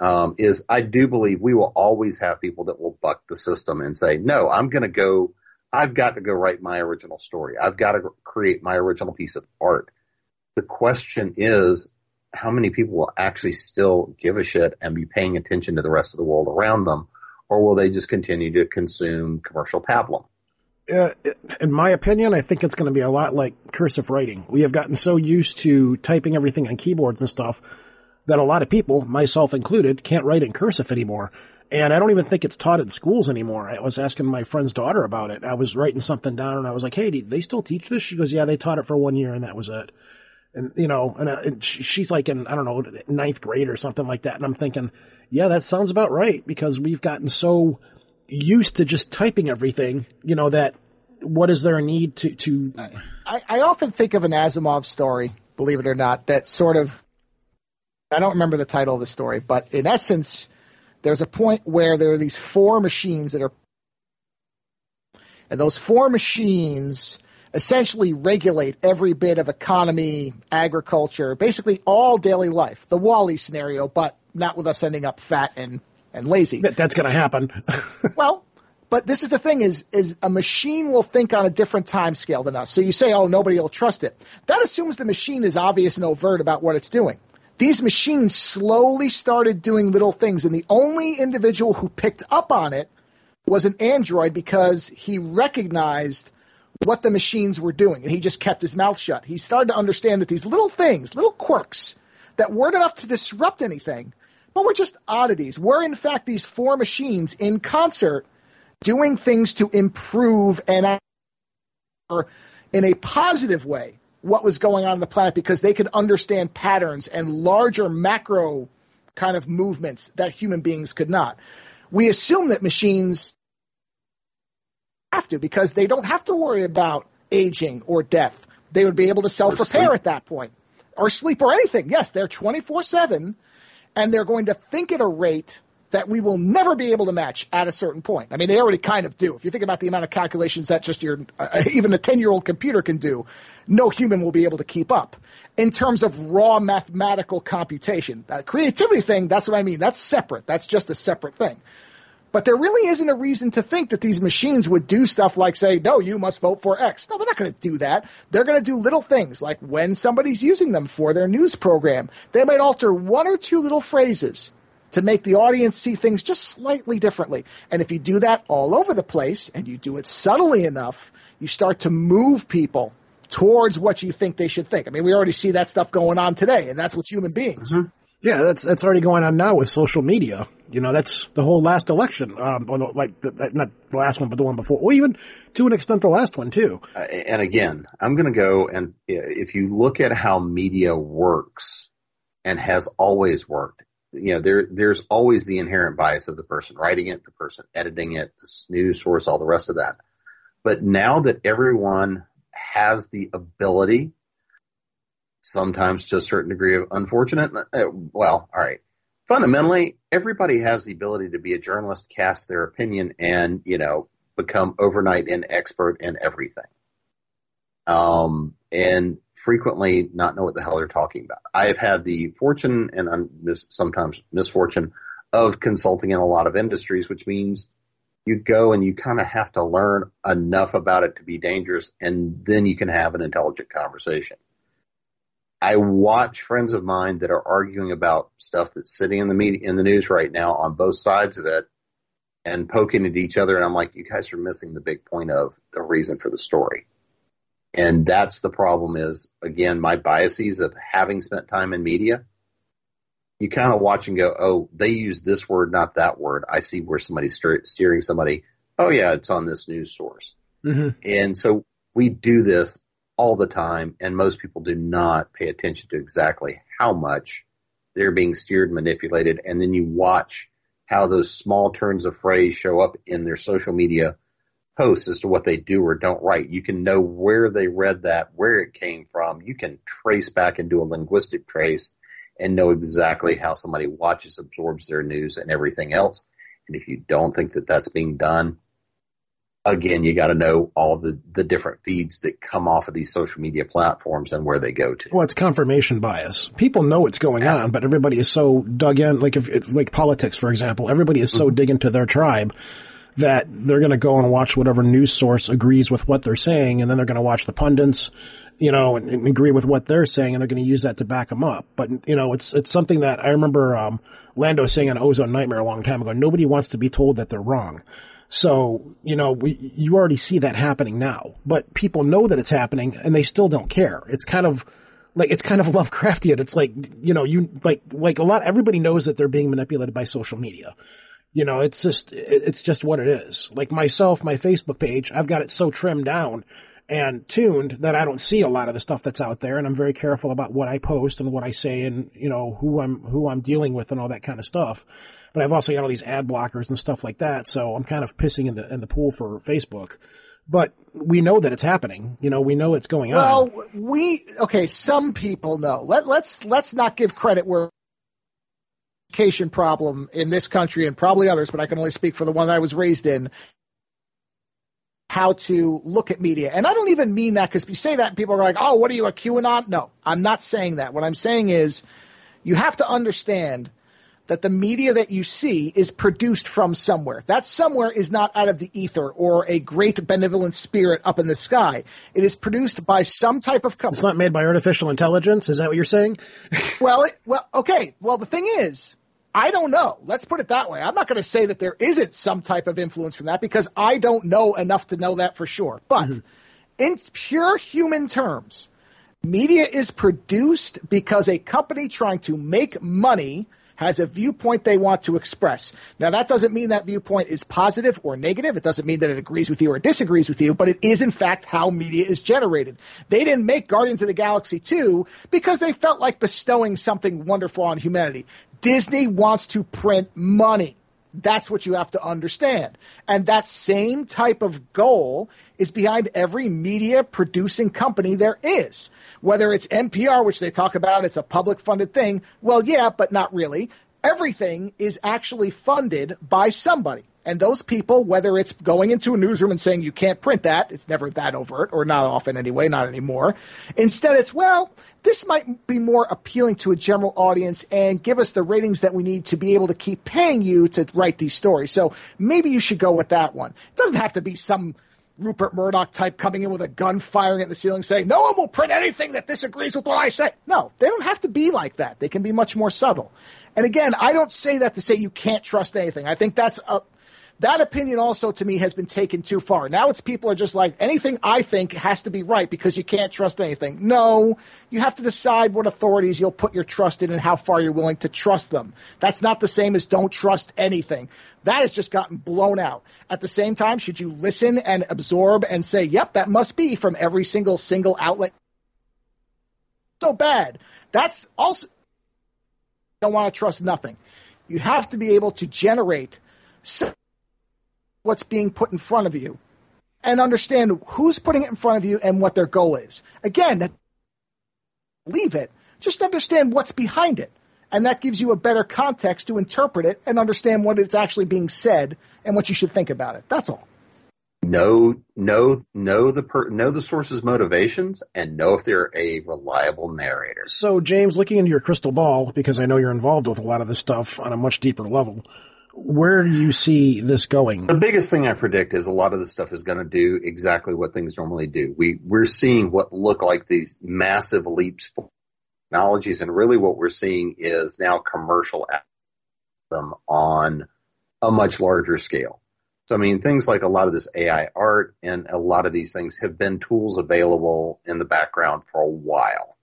Um, is I do believe we will always have people that will buck the system and say, no, I'm going to go I've got to go write my original story. I've got to create my original piece of art. The question is, how many people will actually still give a shit and be paying attention to the rest of the world around them, or will they just continue to consume commercial pablum? Uh, in my opinion, I think it's going to be a lot like cursive writing. We have gotten so used to typing everything on keyboards and stuff that a lot of people, myself included, can't write in cursive anymore. And I don't even think it's taught in schools anymore. I was asking my friend's daughter about it. I was writing something down and I was like, Hey, do they still teach this? She goes, yeah, they taught it for one year and that was it. And, you know, and, uh, and she's like in, I don't know, ninth grade or something like that. And I'm thinking, yeah, that sounds about right because we've gotten so used to just typing everything, you know, that what is there a need to, to. I, I often think of an Asimov story, believe it or not, that sort of, I don't remember the title of the story, but in essence, there's a point where there are these four machines that are, and those four machines essentially regulate every bit of economy, agriculture, basically all daily life. The WALL-E scenario, but not with us ending up fat and, and lazy. That's going to happen. [LAUGHS] well, but this is the thing is, is a machine will think on a different time scale than us. So you say, oh, nobody will trust it. That assumes the machine is obvious and overt about what it's doing these machines slowly started doing little things, and the only individual who picked up on it was an android because he recognized what the machines were doing, and he just kept his mouth shut. He started to understand that these little things, little quirks, that weren't enough to disrupt anything, but were just oddities, were in fact these four machines in concert doing things to improve and in a positive way what was going on on the planet because they could understand patterns and larger macro kind of movements that human beings could not. We assume that machines have to because they don't have to worry about aging or death. They would be able to self repair at that point or sleep or anything. Yes, they're 24 7 and they're going to think at a rate that we will never be able to match at a certain point. I mean, they already kind of do. If you think about the amount of calculations that just your uh, even a 10-year-old computer can do, no human will be able to keep up. In terms of raw mathematical computation, that creativity thing, that's what I mean. That's separate. That's just a separate thing. But there really isn't a reason to think that these machines would do stuff like say, no, you must vote for X. No, they're not going to do that. They're going to do little things like when somebody's using them for their news program, they might alter one or two little phrases to make the audience see things just slightly differently. And if you do that all over the place and you do it subtly enough, you start to move people towards what you think they should think. I mean, we already see that stuff going on today, and that's with human beings. Mm-hmm. Yeah, that's that's already going on now with social media. You know, that's the whole last election, um, or the, like the, not the last one, but the one before, or even to an extent the last one too. Uh, and again, I'm going to go and if you look at how media works and has always worked, you know, there there's always the inherent bias of the person writing it, the person editing it, the news source, all the rest of that. But now that everyone has the ability, sometimes to a certain degree of unfortunate, uh, well, all right. Fundamentally, everybody has the ability to be a journalist, cast their opinion, and you know become overnight an expert in everything. Um, and frequently not know what the hell they're talking about. I have had the fortune and mis- sometimes misfortune of consulting in a lot of industries, which means you go and you kind of have to learn enough about it to be dangerous, and then you can have an intelligent conversation. I watch friends of mine that are arguing about stuff that's sitting in the media in the news right now on both sides of it and poking at each other, and I'm like, you guys are missing the big point of the reason for the story. And that's the problem is, again, my biases of having spent time in media. You kind of watch and go, oh, they use this word, not that word. I see where somebody's steering somebody. Oh, yeah, it's on this news source. Mm-hmm. And so we do this all the time, and most people do not pay attention to exactly how much they're being steered, manipulated, and then you watch how those small turns of phrase show up in their social media posts as to what they do or don't write. You can know where they read that, where it came from. You can trace back and do a linguistic trace and know exactly how somebody watches, absorbs their news and everything else. And if you don't think that that's being done, again, you got to know all the, the different feeds that come off of these social media platforms and where they go to. Well, it's confirmation bias. People know what's going yeah. on, but everybody is so dug in. Like if, like politics, for example, everybody is so mm-hmm. dig into their tribe that they're going to go and watch whatever news source agrees with what they're saying, and then they're going to watch the pundits, you know, and, and, agree with what they're saying, and they're going to use that to back them up. But you know, it's it's something that I remember um, Lando saying on Ozone Nightmare a long time ago. Nobody wants to be told that they're wrong. So, you know, we, you already see that happening now, but people know that it's happening and they still don't care. It's kind of like, it's kind of [LAUGHS] Lovecraftian. It's like, you know, you, like, like a lot, everybody knows that they're being manipulated by social media. You know, it's just, it's just what it is. Like myself, my Facebook page, I've got it so trimmed down and tuned that I don't see a lot of the stuff that's out there. And I'm very careful about what I post and what I say and, you know, who I'm, who I'm dealing with and all that kind of stuff. But I've also got all these ad blockers and stuff like that. So I'm kind of pissing in the, in the pool for Facebook. But we know that it's happening. You know, we know it's going well, on. Well, we, okay, some people know. Let, let's, let's not give credit where education problem in this country and probably others, but I can only speak for the one I was raised in. How to look at media. And I don't even mean that because you say that, people are like, oh, what are you, a QAnon? No, I'm not saying that. What I'm saying is you have to understand that the media that you see is produced from somewhere. That somewhere is not out of the ether or a great benevolent spirit up in the sky. It is produced by some type of company. It's not made by artificial intelligence. Is that what you're saying? [LAUGHS] well, it, well, okay. Well, the thing is, I don't know. Let's put it that way. I'm not going to say that there isn't some type of influence from that because I don't know enough to know that for sure. But mm-hmm. in pure human terms, media is produced because a company trying to make money has a viewpoint they want to express. Now that doesn't mean that viewpoint is positive or negative. It doesn't mean that it agrees with you or disagrees with you, but it is in fact how media is generated. They didn't make Guardians of the Galaxy 2 because they felt like bestowing something wonderful on humanity. Disney wants to print money. That's what you have to understand. And that same type of goal is behind every media producing company there is. Whether it's NPR, which they talk about, it's a public funded thing. Well, yeah, but not really. Everything is actually funded by somebody. And those people, whether it's going into a newsroom and saying you can't print that, it's never that overt, or not often anyway, not anymore. Instead, it's, well, this might be more appealing to a general audience and give us the ratings that we need to be able to keep paying you to write these stories. So maybe you should go with that one. It doesn't have to be some Rupert Murdoch type coming in with a gun firing at the ceiling saying, no one will print anything that disagrees with what I say. No, they don't have to be like that. They can be much more subtle. And again, I don't say that to say you can't trust anything. I think that's a, that opinion also to me has been taken too far. Now it's people are just like anything I think has to be right because you can't trust anything. No, you have to decide what authorities you'll put your trust in and how far you're willing to trust them. That's not the same as don't trust anything. That has just gotten blown out. At the same time, should you listen and absorb and say, "Yep, that must be from every single single outlet." So bad. That's also don't want to trust nothing. You have to be able to generate what's being put in front of you and understand who's putting it in front of you and what their goal is. Again, leave it. Just understand what's behind it. And that gives you a better context to interpret it and understand what it's actually being said and what you should think about it. That's all. Know know know the per, know the source's motivations and know if they're a reliable narrator. So, James, looking into your crystal ball, because I know you're involved with a lot of this stuff on a much deeper level, where do you see this going? The biggest thing I predict is a lot of this stuff is going to do exactly what things normally do. We we're seeing what look like these massive leaps for technologies, and really what we're seeing is now commercial them on a much larger scale. So, I mean, things like a lot of this AI art and a lot of these things have been tools available in the background for a while.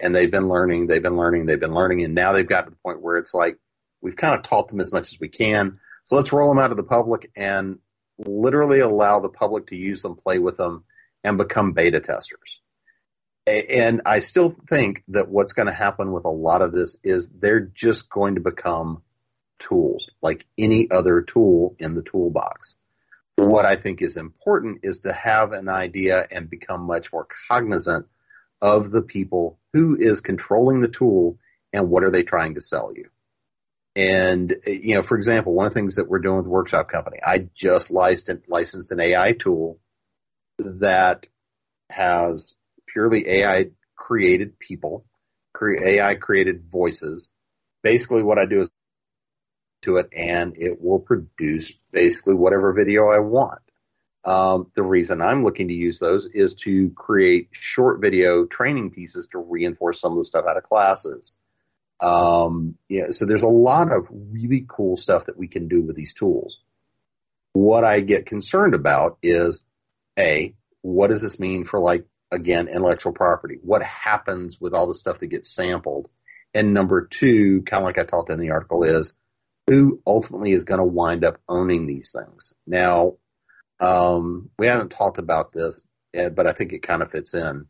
And they've been learning, they've been learning, they've been learning, and now they've got to the point where it's like we've kind of taught them as much as we can. So let's roll them out to the public and literally allow the public to use them, play with them, and become beta testers. And I still think that what's going to happen with a lot of this is they're just going to become tools, like any other tool in the toolbox. What I think is important is to have an idea and become much more cognizant of the people who is controlling the tool and what are they trying to sell you. And, you know, for example, one of the things that we're doing with workshop company, I just licensed, licensed an AI tool that has purely AI created people, AI created voices. Basically what I do is to it and it will produce basically whatever video I want. Um, the reason I'm looking to use those is to create short video training pieces to reinforce some of the stuff out of classes. Um, yeah, so there's a lot of really cool stuff that we can do with these tools. What I get concerned about is a what does this mean for like again intellectual property? What happens with all the stuff that gets sampled? And number two, kind of like I talked in the article, is who ultimately is going to wind up owning these things. Now, um, we haven't talked about this, but I think it kind of fits in.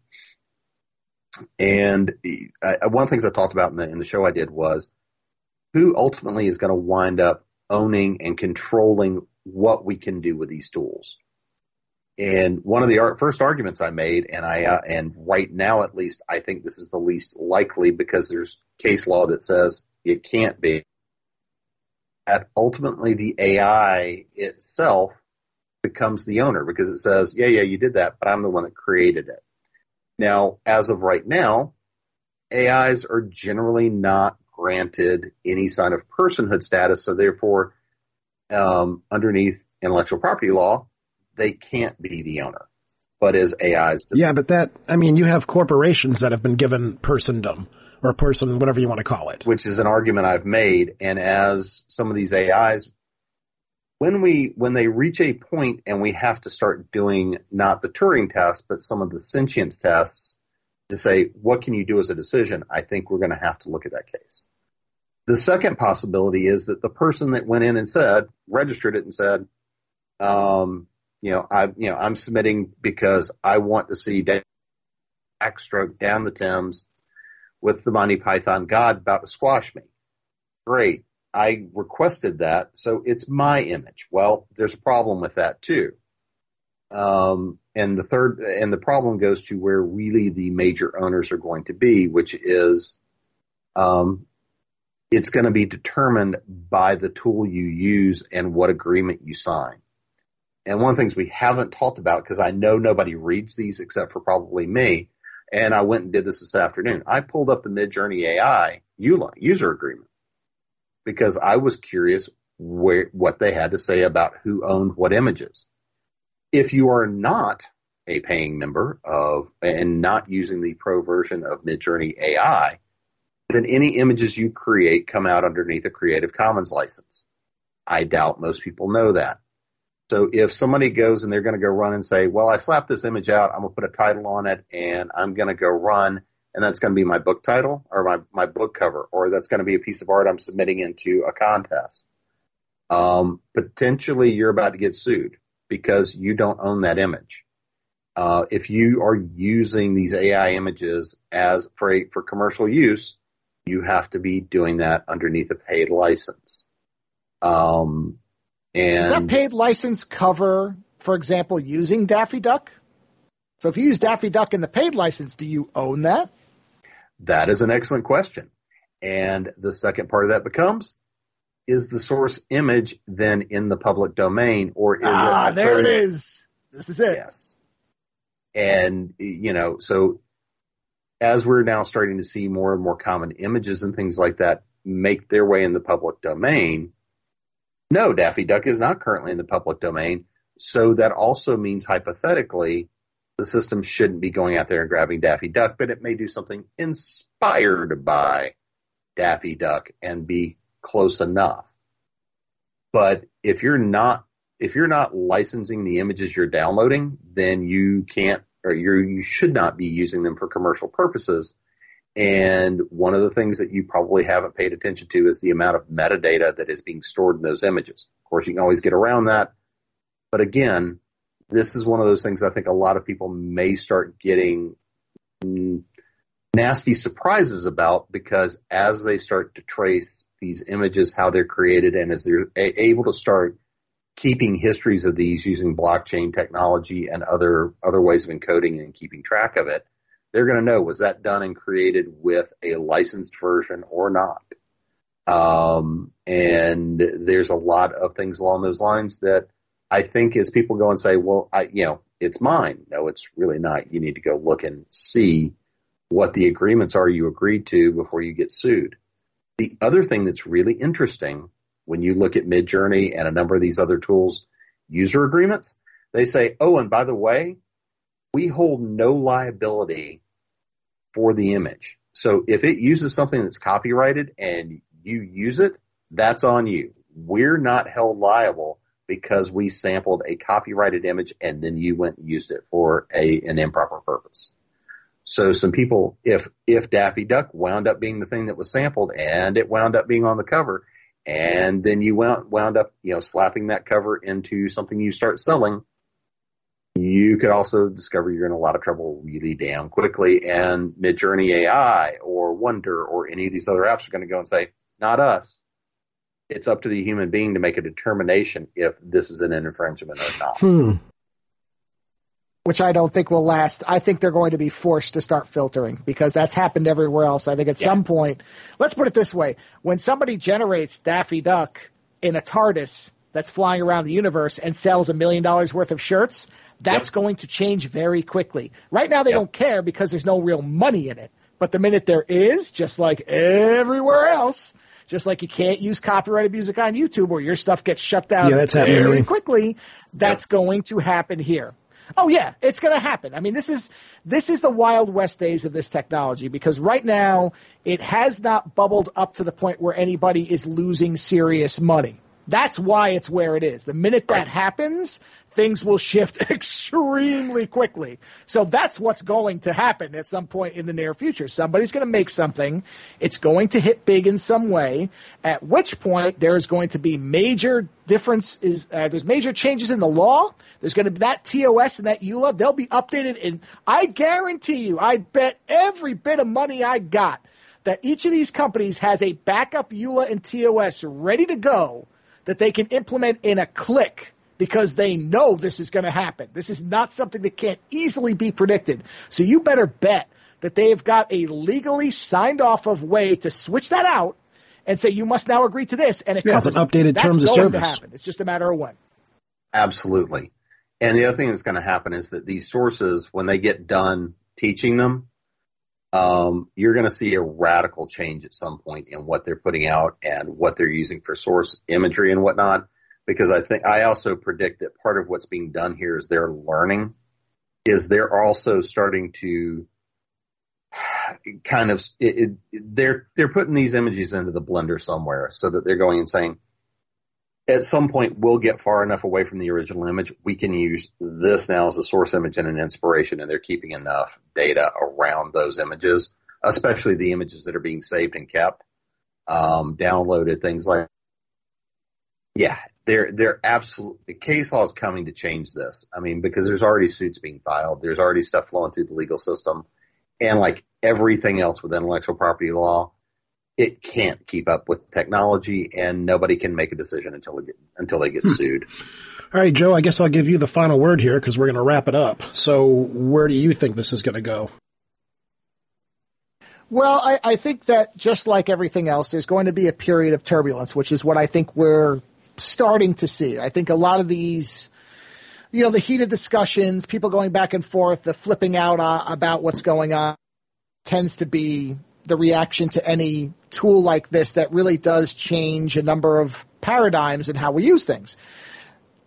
And I, one of the things I talked about in the, in the show I did was who ultimately is going to wind up owning and controlling what we can do with these tools. And one of the first arguments I made, and I uh, and right now at least, I think this is the least likely because there's case law that says it can't be that ultimately the AI itself becomes the owner because it says, yeah, yeah, you did that, but I'm the one that created it. Now, as of right now, AIs are generally not granted any sign of personhood status, so therefore, um, underneath intellectual property law, they can't be the owner. But as AIs, yeah, but that I mean, you have corporations that have been given persondom or person, whatever you want to call it. Which is an argument I've made. And as some of these AIs, when we when they reach a point and we have to start doing not the Turing test, but some of the sentience tests to say what can you do as a decision, I think we're going to have to look at that case. The second possibility is that the person that went in and said, registered it and said, um, you know, I, you know, I'm submitting because I want to see backstroke down the Thames with the Monty Python God about to squash me. Great. I requested that, so it's my image. Well, there's a problem with that too. Um, and the third, and the problem goes to where really the major owners are going to be, which is, um, it's going to be determined by the tool you use and what agreement you sign. And one of the things we haven't talked about, because I know nobody reads these except for probably me, and I went and did this this afternoon. I pulled up the Midjourney AI user agreement because I was curious where, what they had to say about who owned what images. If you are not a paying member of and not using the pro version of Midjourney AI, then any images you create come out underneath a Creative Commons license. I doubt most people know that. So if somebody goes and they're going to go run and say, well, I slapped this image out, I'm going to put a title on it and I'm going to go run and that's going to be my book title or my, my book cover, or that's going to be a piece of art I'm submitting into a contest. Um, potentially you're about to get sued because you don't own that image. Uh, if you are using these AI images as for a, for commercial use, you have to be doing that underneath a paid license. Um, and Does that paid license cover, for example, using Daffy Duck? So if you use Daffy Duck in the paid license, do you own that? That is an excellent question. And the second part of that becomes, is the source image then in the public domain or is ah, it? there it is. This is it. Yes. And, you know, so as we're now starting to see more and more common images and things like that make their way in the public domain, no, Daffy Duck is not currently in the public domain. So that also means hypothetically, the system shouldn't be going out there and grabbing Daffy Duck, but it may do something inspired by Daffy Duck and be close enough. But if you're not if you're not licensing the images you're downloading, then you can't or you you should not be using them for commercial purposes. And one of the things that you probably haven't paid attention to is the amount of metadata that is being stored in those images. Of course, you can always get around that. But again, this is one of those things I think a lot of people may start getting nasty surprises about because as they start to trace these images, how they're created, and as they're able to start keeping histories of these using blockchain technology and other other ways of encoding and keeping track of it, they're going to know was that done and created with a licensed version or not. Um, and there's a lot of things along those lines that I think as people go and say, well, I, you know, it's mine. No, it's really not. You need to go look and see what the agreements are you agreed to before you get sued. The other thing that's really interesting when you look at Midjourney and a number of these other tools, user agreements, they say, oh, and by the way, we hold no liability for the image. So if it uses something that's copyrighted and you use it, that's on you. We're not held liable because we sampled a copyrighted image and then you went and used it for a an improper purpose. So some people, if if Daffy Duck wound up being the thing that was sampled and it wound up being on the cover, and then you wound wound up, you know, slapping that cover into something you start selling, you could also discover you're in a lot of trouble really damn quickly. And Midjourney AI or Wonder or any of these other apps are going to go and say, not us. It's up to the human being to make a determination if this is an infringement or not. Hmm. Which I don't think will last. I think they're going to be forced to start filtering because that's happened everywhere else. I think at Yeah. some point, let's put it this way: when somebody generates Daffy Duck in a TARDIS that's flying around the universe and sells a million dollars worth of shirts, that's Yep. going to change very quickly. Right now, they Yep. don't care because there's no real money in it. But the minute there is, just like everywhere else, just like you can't use copyrighted music on YouTube or your stuff gets shut down Yeah, that's happening very here. quickly, that's going to happen here. Oh yeah, it's going to happen. I mean, this is this is the wild west days of this technology because right now it has not bubbled up to the point where anybody is losing serious money. That's why it's where it is. The minute that happens, things will shift [LAUGHS] extremely quickly. So that's what's going to happen at some point in the near future. Somebody's going to make something. It's going to hit big in some way, at which point there's going to be major difference is uh, there's major changes in the law. There's going to be that TOS and that EULA. They'll be updated and I guarantee you, I bet every bit of money I got that each of these companies has a backup EULA and TOS ready to go that they can implement in a click because they know this is going to happen. This is not something that can't easily be predicted. So you better bet that they have got a legally signed off of way to switch that out and say you must now agree to this and it Yeah, it's an updated That's terms of going to service. happen. It's just a matter of when. Absolutely. And the other thing that's going to happen is that these sources, when they get done teaching them, um, you're going to see a radical change at some point in what they're putting out and what they're using for source imagery and whatnot. Because I think I also predict that part of what's being done here is they're learning, is they're also starting to kind of it, it, they're they're putting these images into the blender somewhere so that they're going and saying at some point we'll get far enough away from the original image we can use this now as a source image and an inspiration and they're keeping enough data around those images especially the images that are being saved and kept um, downloaded things like yeah they're they're absolutely case law is coming to change this i mean because there's already suits being filed there's already stuff flowing through the legal system and like everything else with intellectual property law it can't keep up with technology, and nobody can make a decision until get, until they get sued. All right, Joe. I guess I'll give you the final word here because we're going to wrap it up. So, where do you think this is going to go? Well, I, I think that just like everything else, there's going to be a period of turbulence, which is what I think we're starting to see. I think a lot of these, you know, the heated discussions, people going back and forth, the flipping out uh, about what's going on, tends to be the reaction to any tool like this that really does change a number of paradigms in how we use things.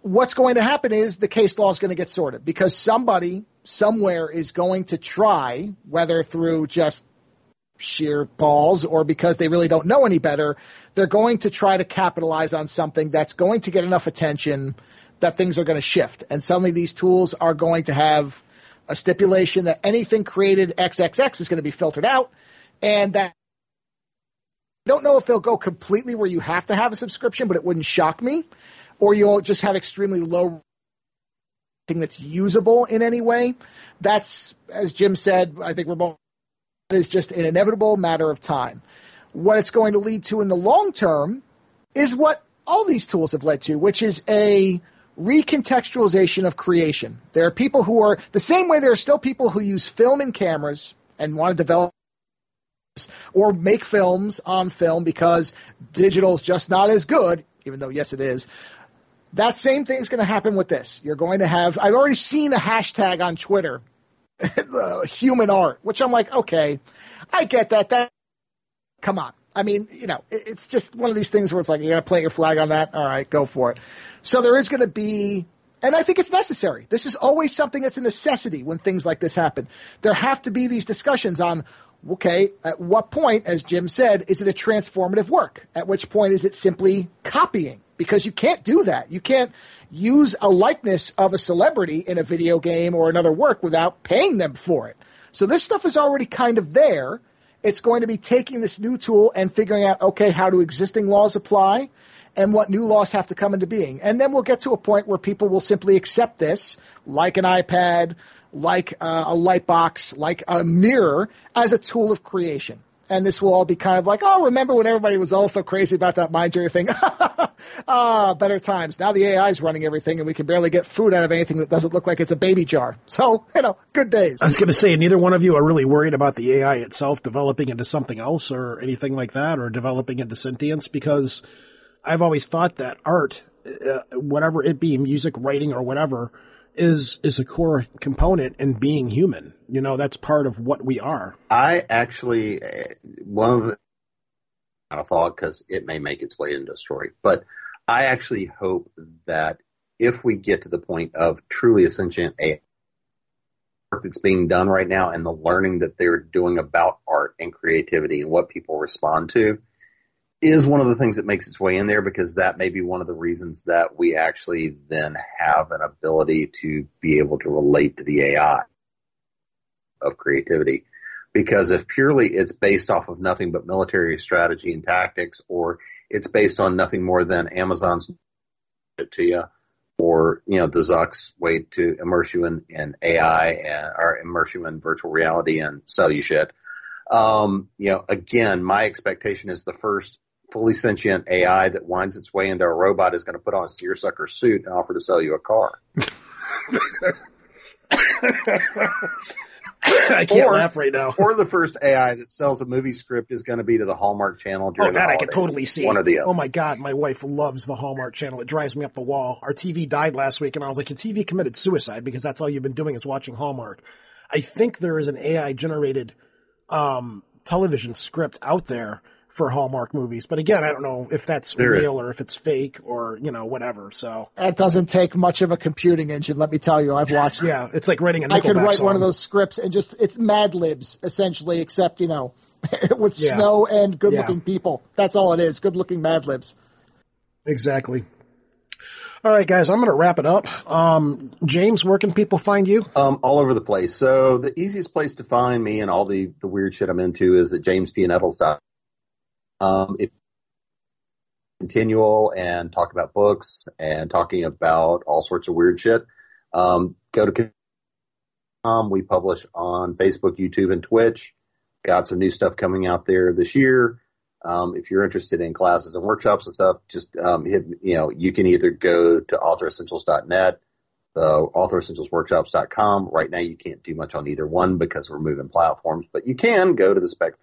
What's going to happen is the case law is going to get sorted because somebody somewhere is going to try, whether through just sheer balls or because they really don't know any better, they're going to try to capitalize on something that's going to get enough attention that things are going to shift. And suddenly these tools are going to have a stipulation that anything created XXX is going to be filtered out and that I don't know if they'll go completely where you have to have a subscription, but it wouldn't shock me. Or you'll just have extremely low thing that's usable in any way. That's, as Jim said, I think we're both is just an inevitable matter of time. What it's going to lead to in the long term is what all these tools have led to, which is a recontextualization of creation. There are people who are the same way there are still people who use film and cameras and want to develop or make films on film because digital is just not as good, even though yes it is. That same thing is going to happen with this. You're going to have I've already seen a hashtag on Twitter [LAUGHS] human art, which I'm like, okay, I get that. That come on. I mean, you know, it's just one of these things where it's like you got to plant your flag on that. All right, go for it. So there is going to be, and I think it's necessary. This is always something that's a necessity when things like this happen. There have to be these discussions on, okay, at what point, as Jim said, is it a transformative work? At which point is it simply copying? Because you can't do that. You can't use a likeness of a celebrity in a video game or another work without paying them for it. So this stuff is already kind of there. It's going to be taking this new tool and figuring out, okay, how do existing laws apply and what new laws have to come into being. And then we'll get to a point where people will simply accept this, like an iPad, like uh, a light box, like a mirror, as a tool of creation and this will all be kind of like, oh, remember when everybody was all so crazy about that mind journey thing? [LAUGHS] ah, better times. Now the AI is running everything, and we can barely get food out of anything that doesn't look like it's a baby jar. [LAUGHS] So, you know, good days. I was going to say, neither one of you are really worried about the AI itself developing into something else or anything like that, or developing into sentience, because I've always thought that art, uh, whatever it be, music, writing, or whatever, is is a core component in being human. You know, that's part of what we are. I actually uh, one of kind of thought because it may make its way into a story, but I actually hope that if we get to the point of truly a AI work that's being done right now and the learning that they're doing about art and creativity and what people respond to, is one of the things that makes its way in there because that may be one of the reasons that we actually then have an ability to be able to relate to the AI of creativity. Because if purely it's based off of nothing but military strategy and tactics, or it's based on nothing more than Amazon's to you, or you know the Zuck's way to immerse you in, in AI and or immerse you in virtual reality and sell you shit. Um, you know, again, my expectation is the first fully sentient AI that winds its way into a robot is going to put on a seersucker suit and offer to sell you a car. [LAUGHS] I can't or, laugh right now. Or the first AI that sells a movie script is going to be to the Hallmark Channel during oh, that I can totally see. One or the other. Oh my god, my wife loves the Hallmark Channel. It drives me up the wall. Our TV died last week, and I was like, "Your TV committed suicide because that's all you've been doing is watching Hallmark." I think there is an AI generated um, television script out there for Hallmark movies. But again, I don't know if that's there real is. or if it's fake or, you know, whatever. So that doesn't take much of a computing engine. Let me tell you, I've watched. yeah. It's like writing a Nickelback I could write song. one of those scripts and just, it's Mad Libs essentially, except, you know, [LAUGHS] with yeah. snow and good looking yeah. people. That's all it is. Good looking Mad Libs. Exactly. All right, guys, I'm going to wrap it up. Um, James, where can people find you? Um, all over the place. So the easiest place to find me and all the, the weird shit I'm into is at jamespnettles.com. Um, if continual and talk about books and talking about all sorts of weird shit, um, go to um, we publish on Facebook, YouTube, and Twitch. Got some new stuff coming out there this year. Um, if you're interested in classes and workshops and stuff, just um, hit, you know, you can either go to authoressentials.net, the authoressentialsworkshops.com. Right now, you can't do much on either one because we're moving platforms, but you can go to the spec,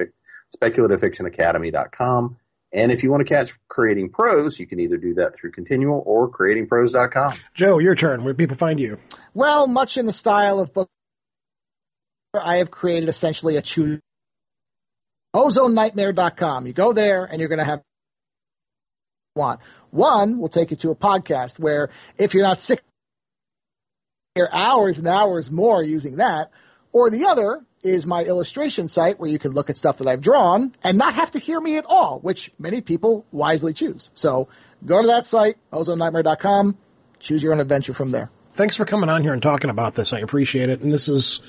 speculativefictionacademy.com. And if you want to catch Creating Prose, you can either do that through Continual or creatingprose.com. Joe, your turn. Where do people find you? Well, much in the style of book, I have created essentially a choose ozonenightmare.com. You go there and you're going to have one. One will take you to a podcast where if you're not sick, you're hours and hours more using that. Or the other is my illustration site where you can look at stuff that I've drawn and not have to hear me at all, which many people wisely choose. So go to that site, ozonenightmare.com, choose your own adventure from there. Thanks for coming on here and talking about this. I appreciate it. And this is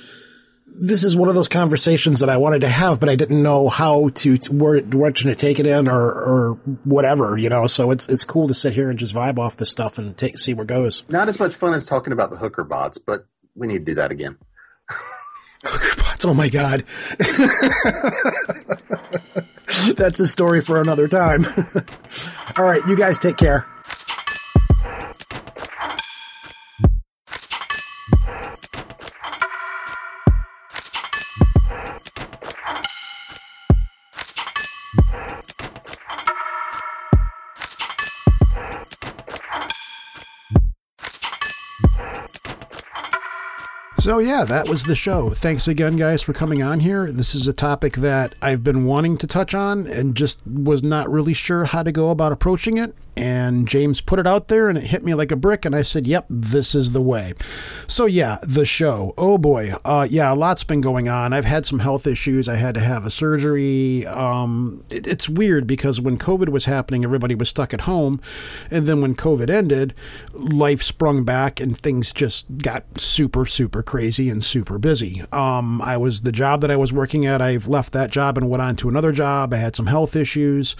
this is one of those conversations that I wanted to have, but I didn't know how to, to where direction to take it in or, or whatever, you know. So it's it's cool to sit here and just vibe off this stuff and take see where it goes. Not as much fun as talking about the hooker bots, but we need to do that again. Oh, hooker oh my god. [LAUGHS] That's a story for another time. [LAUGHS] All right, you guys take care. Yeah, that was the show. Thanks again, guys, for coming on here. This is a topic that I've been wanting to touch on and just was not really sure how to go about approaching it and James put it out there and it hit me like a brick and I said, "Yep, this is the way." So yeah, the show. Oh boy. Uh yeah, a lot's been going on. I've had some health issues. I had to have a surgery. Um it, it's weird because when COVID was happening, everybody was stuck at home, and then when COVID ended, life sprung back and things just got super super crazy and super busy. Um I was the job that I was working at, I've left that job and went on to another job. I had some health issues.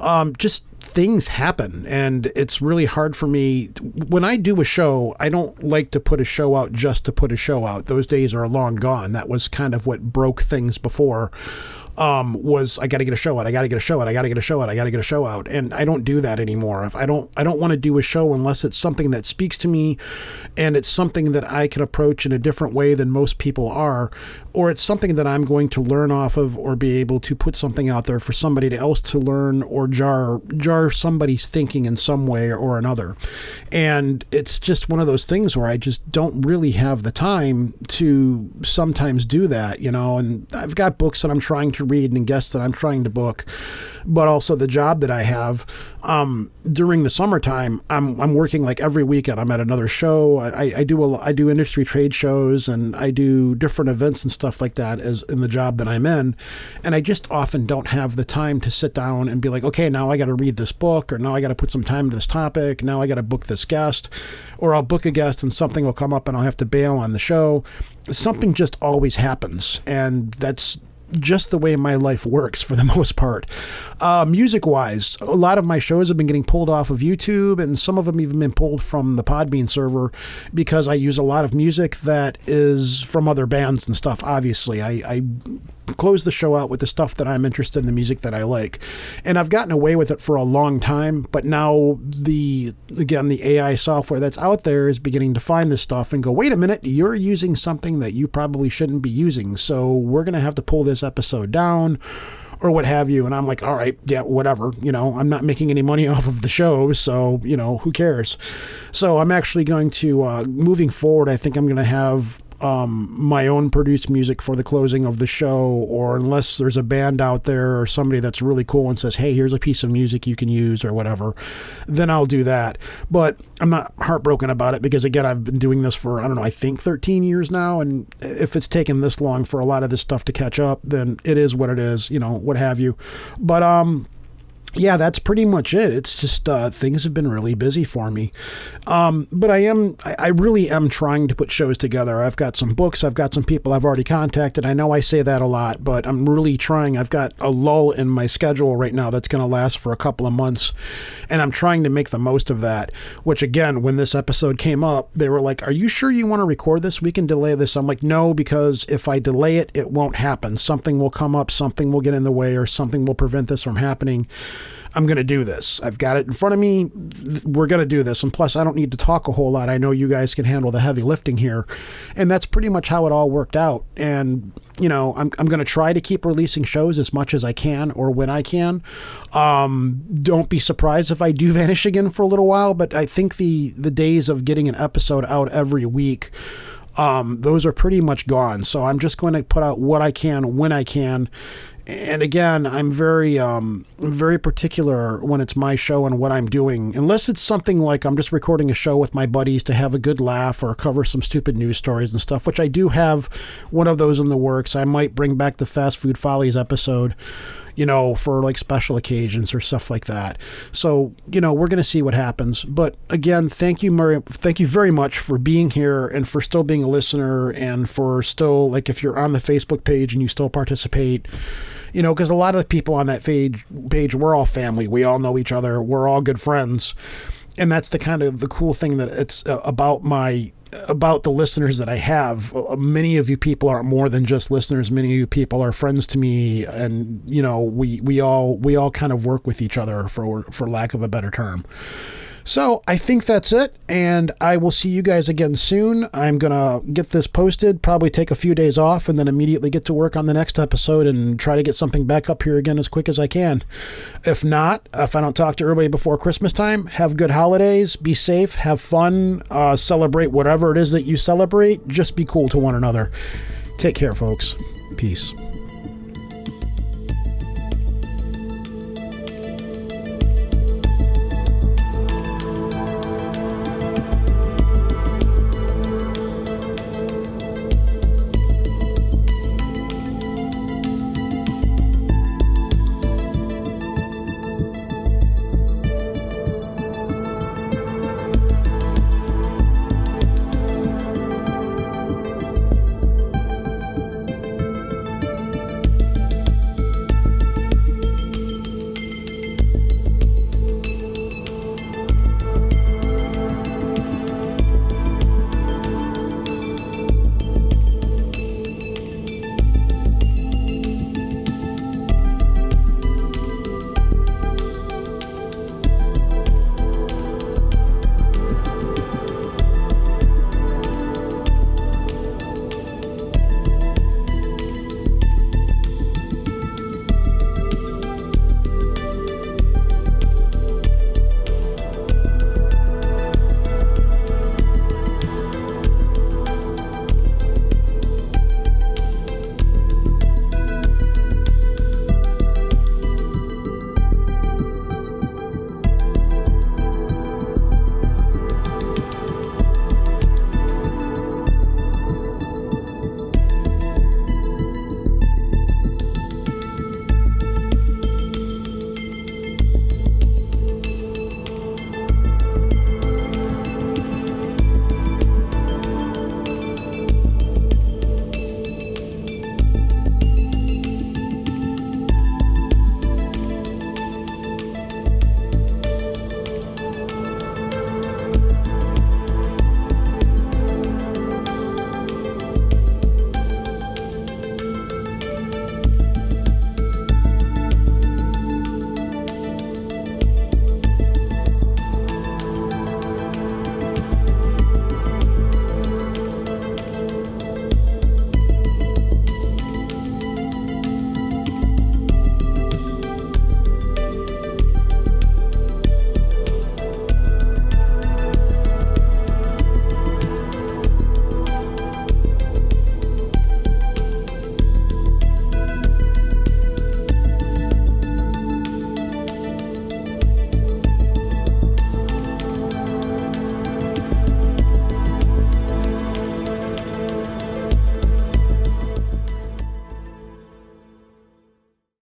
Um just things happen and it's really hard for me when I do a show I don't like to put a show out just to put a show out those days are long gone that was kind of what broke things before um, was I got to get a show out. I got to get a show out. I got to get a show out. I got to get a show out. And I don't do that anymore. If I don't, I don't want to do a show unless it's something that speaks to me, and it's something that I can approach in a different way than most people are, or it's something that I'm going to learn off of, or be able to put something out there for somebody else to learn or jar jar somebody's thinking in some way or another. And it's just one of those things where I just don't really have the time to sometimes do that, you know. And I've got books that I'm trying to read and guests that I'm trying to book, but also the job that I have. Um, during the summertime, I'm I'm working like every weekend. I'm at another show. I, I do a I do industry trade shows and I do different events and stuff like that as in the job that I'm in, and I just often don't have the time to sit down and be like, okay, now I got to read this book, or now I got to put some time to this topic. Now I got to book this guest, or I'll book a guest and something will come up and I'll have to bail on the show. Something just always happens, and that's just the way my life works for the [LAUGHS] most part. Uh, music wise, a lot of my shows have been getting pulled off of YouTube, and some of them even been pulled from the Podbean server because I use a lot of music that is from other bands and stuff. Obviously, I, I close the show out with the stuff that I'm interested in, the music that I like. And I've gotten away with it for a long time, but now the again the AI software that's out there is beginning to find this stuff and go, "Wait a minute, you're using something that you probably shouldn't be using. So we're going to have to pull this episode down." Or what have you, and I'm like, all right, yeah, whatever. You know, I'm not making any money [LAUGHS] off of the show, so you know, who cares? So I'm actually going to, uh, moving forward, I think I'm going to have um, my own produced music for the closing of the show, or unless there's a band out there or somebody that's really cool and says, hey, here's a piece of music you can use or whatever, then I'll do that. But I'm not heartbroken about it because, again, I've been doing this for, I don't know, I think 13 years now. And if it's taken this long for a lot of this stuff to catch up, then it is what it is, you know, what have you. But, um, yeah, that's pretty much it. It's just uh, things have been really busy for me, um, but I am I, really am trying to put shows together. I've got some books, I've got some people I've already contacted. I know I say that a lot, but I'm really trying. I've got a lull in my schedule right now that's going to last for a couple of months, and I'm trying to make the most of that. Which again, when this episode came up, they were like, "Are you sure you want to record this? We can delay this." I'm like, "No, because if I delay it, it won't happen. Something will come up, something will get in the way, or something will prevent this from happening." I'm going to do this. I've got it in front of me. We're going to do this. And plus, I don't need to talk a whole lot. I know you guys can handle the heavy lifting here. And that's pretty much how it all worked out. And, you know, I'm, I'm going to try to keep releasing shows as much as I can or when I can. Um, don't be surprised if I do [LAUGHS] vanish again for a little while. But I think the, the days of getting an episode out every week. Um, those are pretty much gone. So I'm just going to put out what I can when I can and again, I'm very, um, very particular when it's my show and what I'm doing. Unless it's something like I'm just recording a show with my buddies to have a good laugh or cover some stupid news stories and stuff, which I do have one of those in the works. I might bring back the Fast Food Follies episode, you know, for like special occasions or stuff like that. So, you know, we're going to see what happens. But again, thank you, Murray. Thank you very much for being here and for still being a listener and for still, like, if you're on the Facebook page and you still participate you know, because a lot of the people on that page, page, we're all family. We all know each other. We're all good friends, and that's the kind of the cool thing that it's uh, about my about the listeners that I have. Uh, many of you people are more than just listeners. Many of you people are friends to me, and you know, we we all we all kind of work with each other for for lack of a better term. So I think that's it, and I will see you guys again soon. I'm gonna get this posted, probably take a few days off, and then immediately get to work on the next episode and try to get something back up here again as quick as I can. If not, if I don't talk to everybody before Christmas time, have good holidays, be safe, have fun, uh, celebrate whatever it is that you celebrate. Just be cool to one another. Take care, folks. Peace.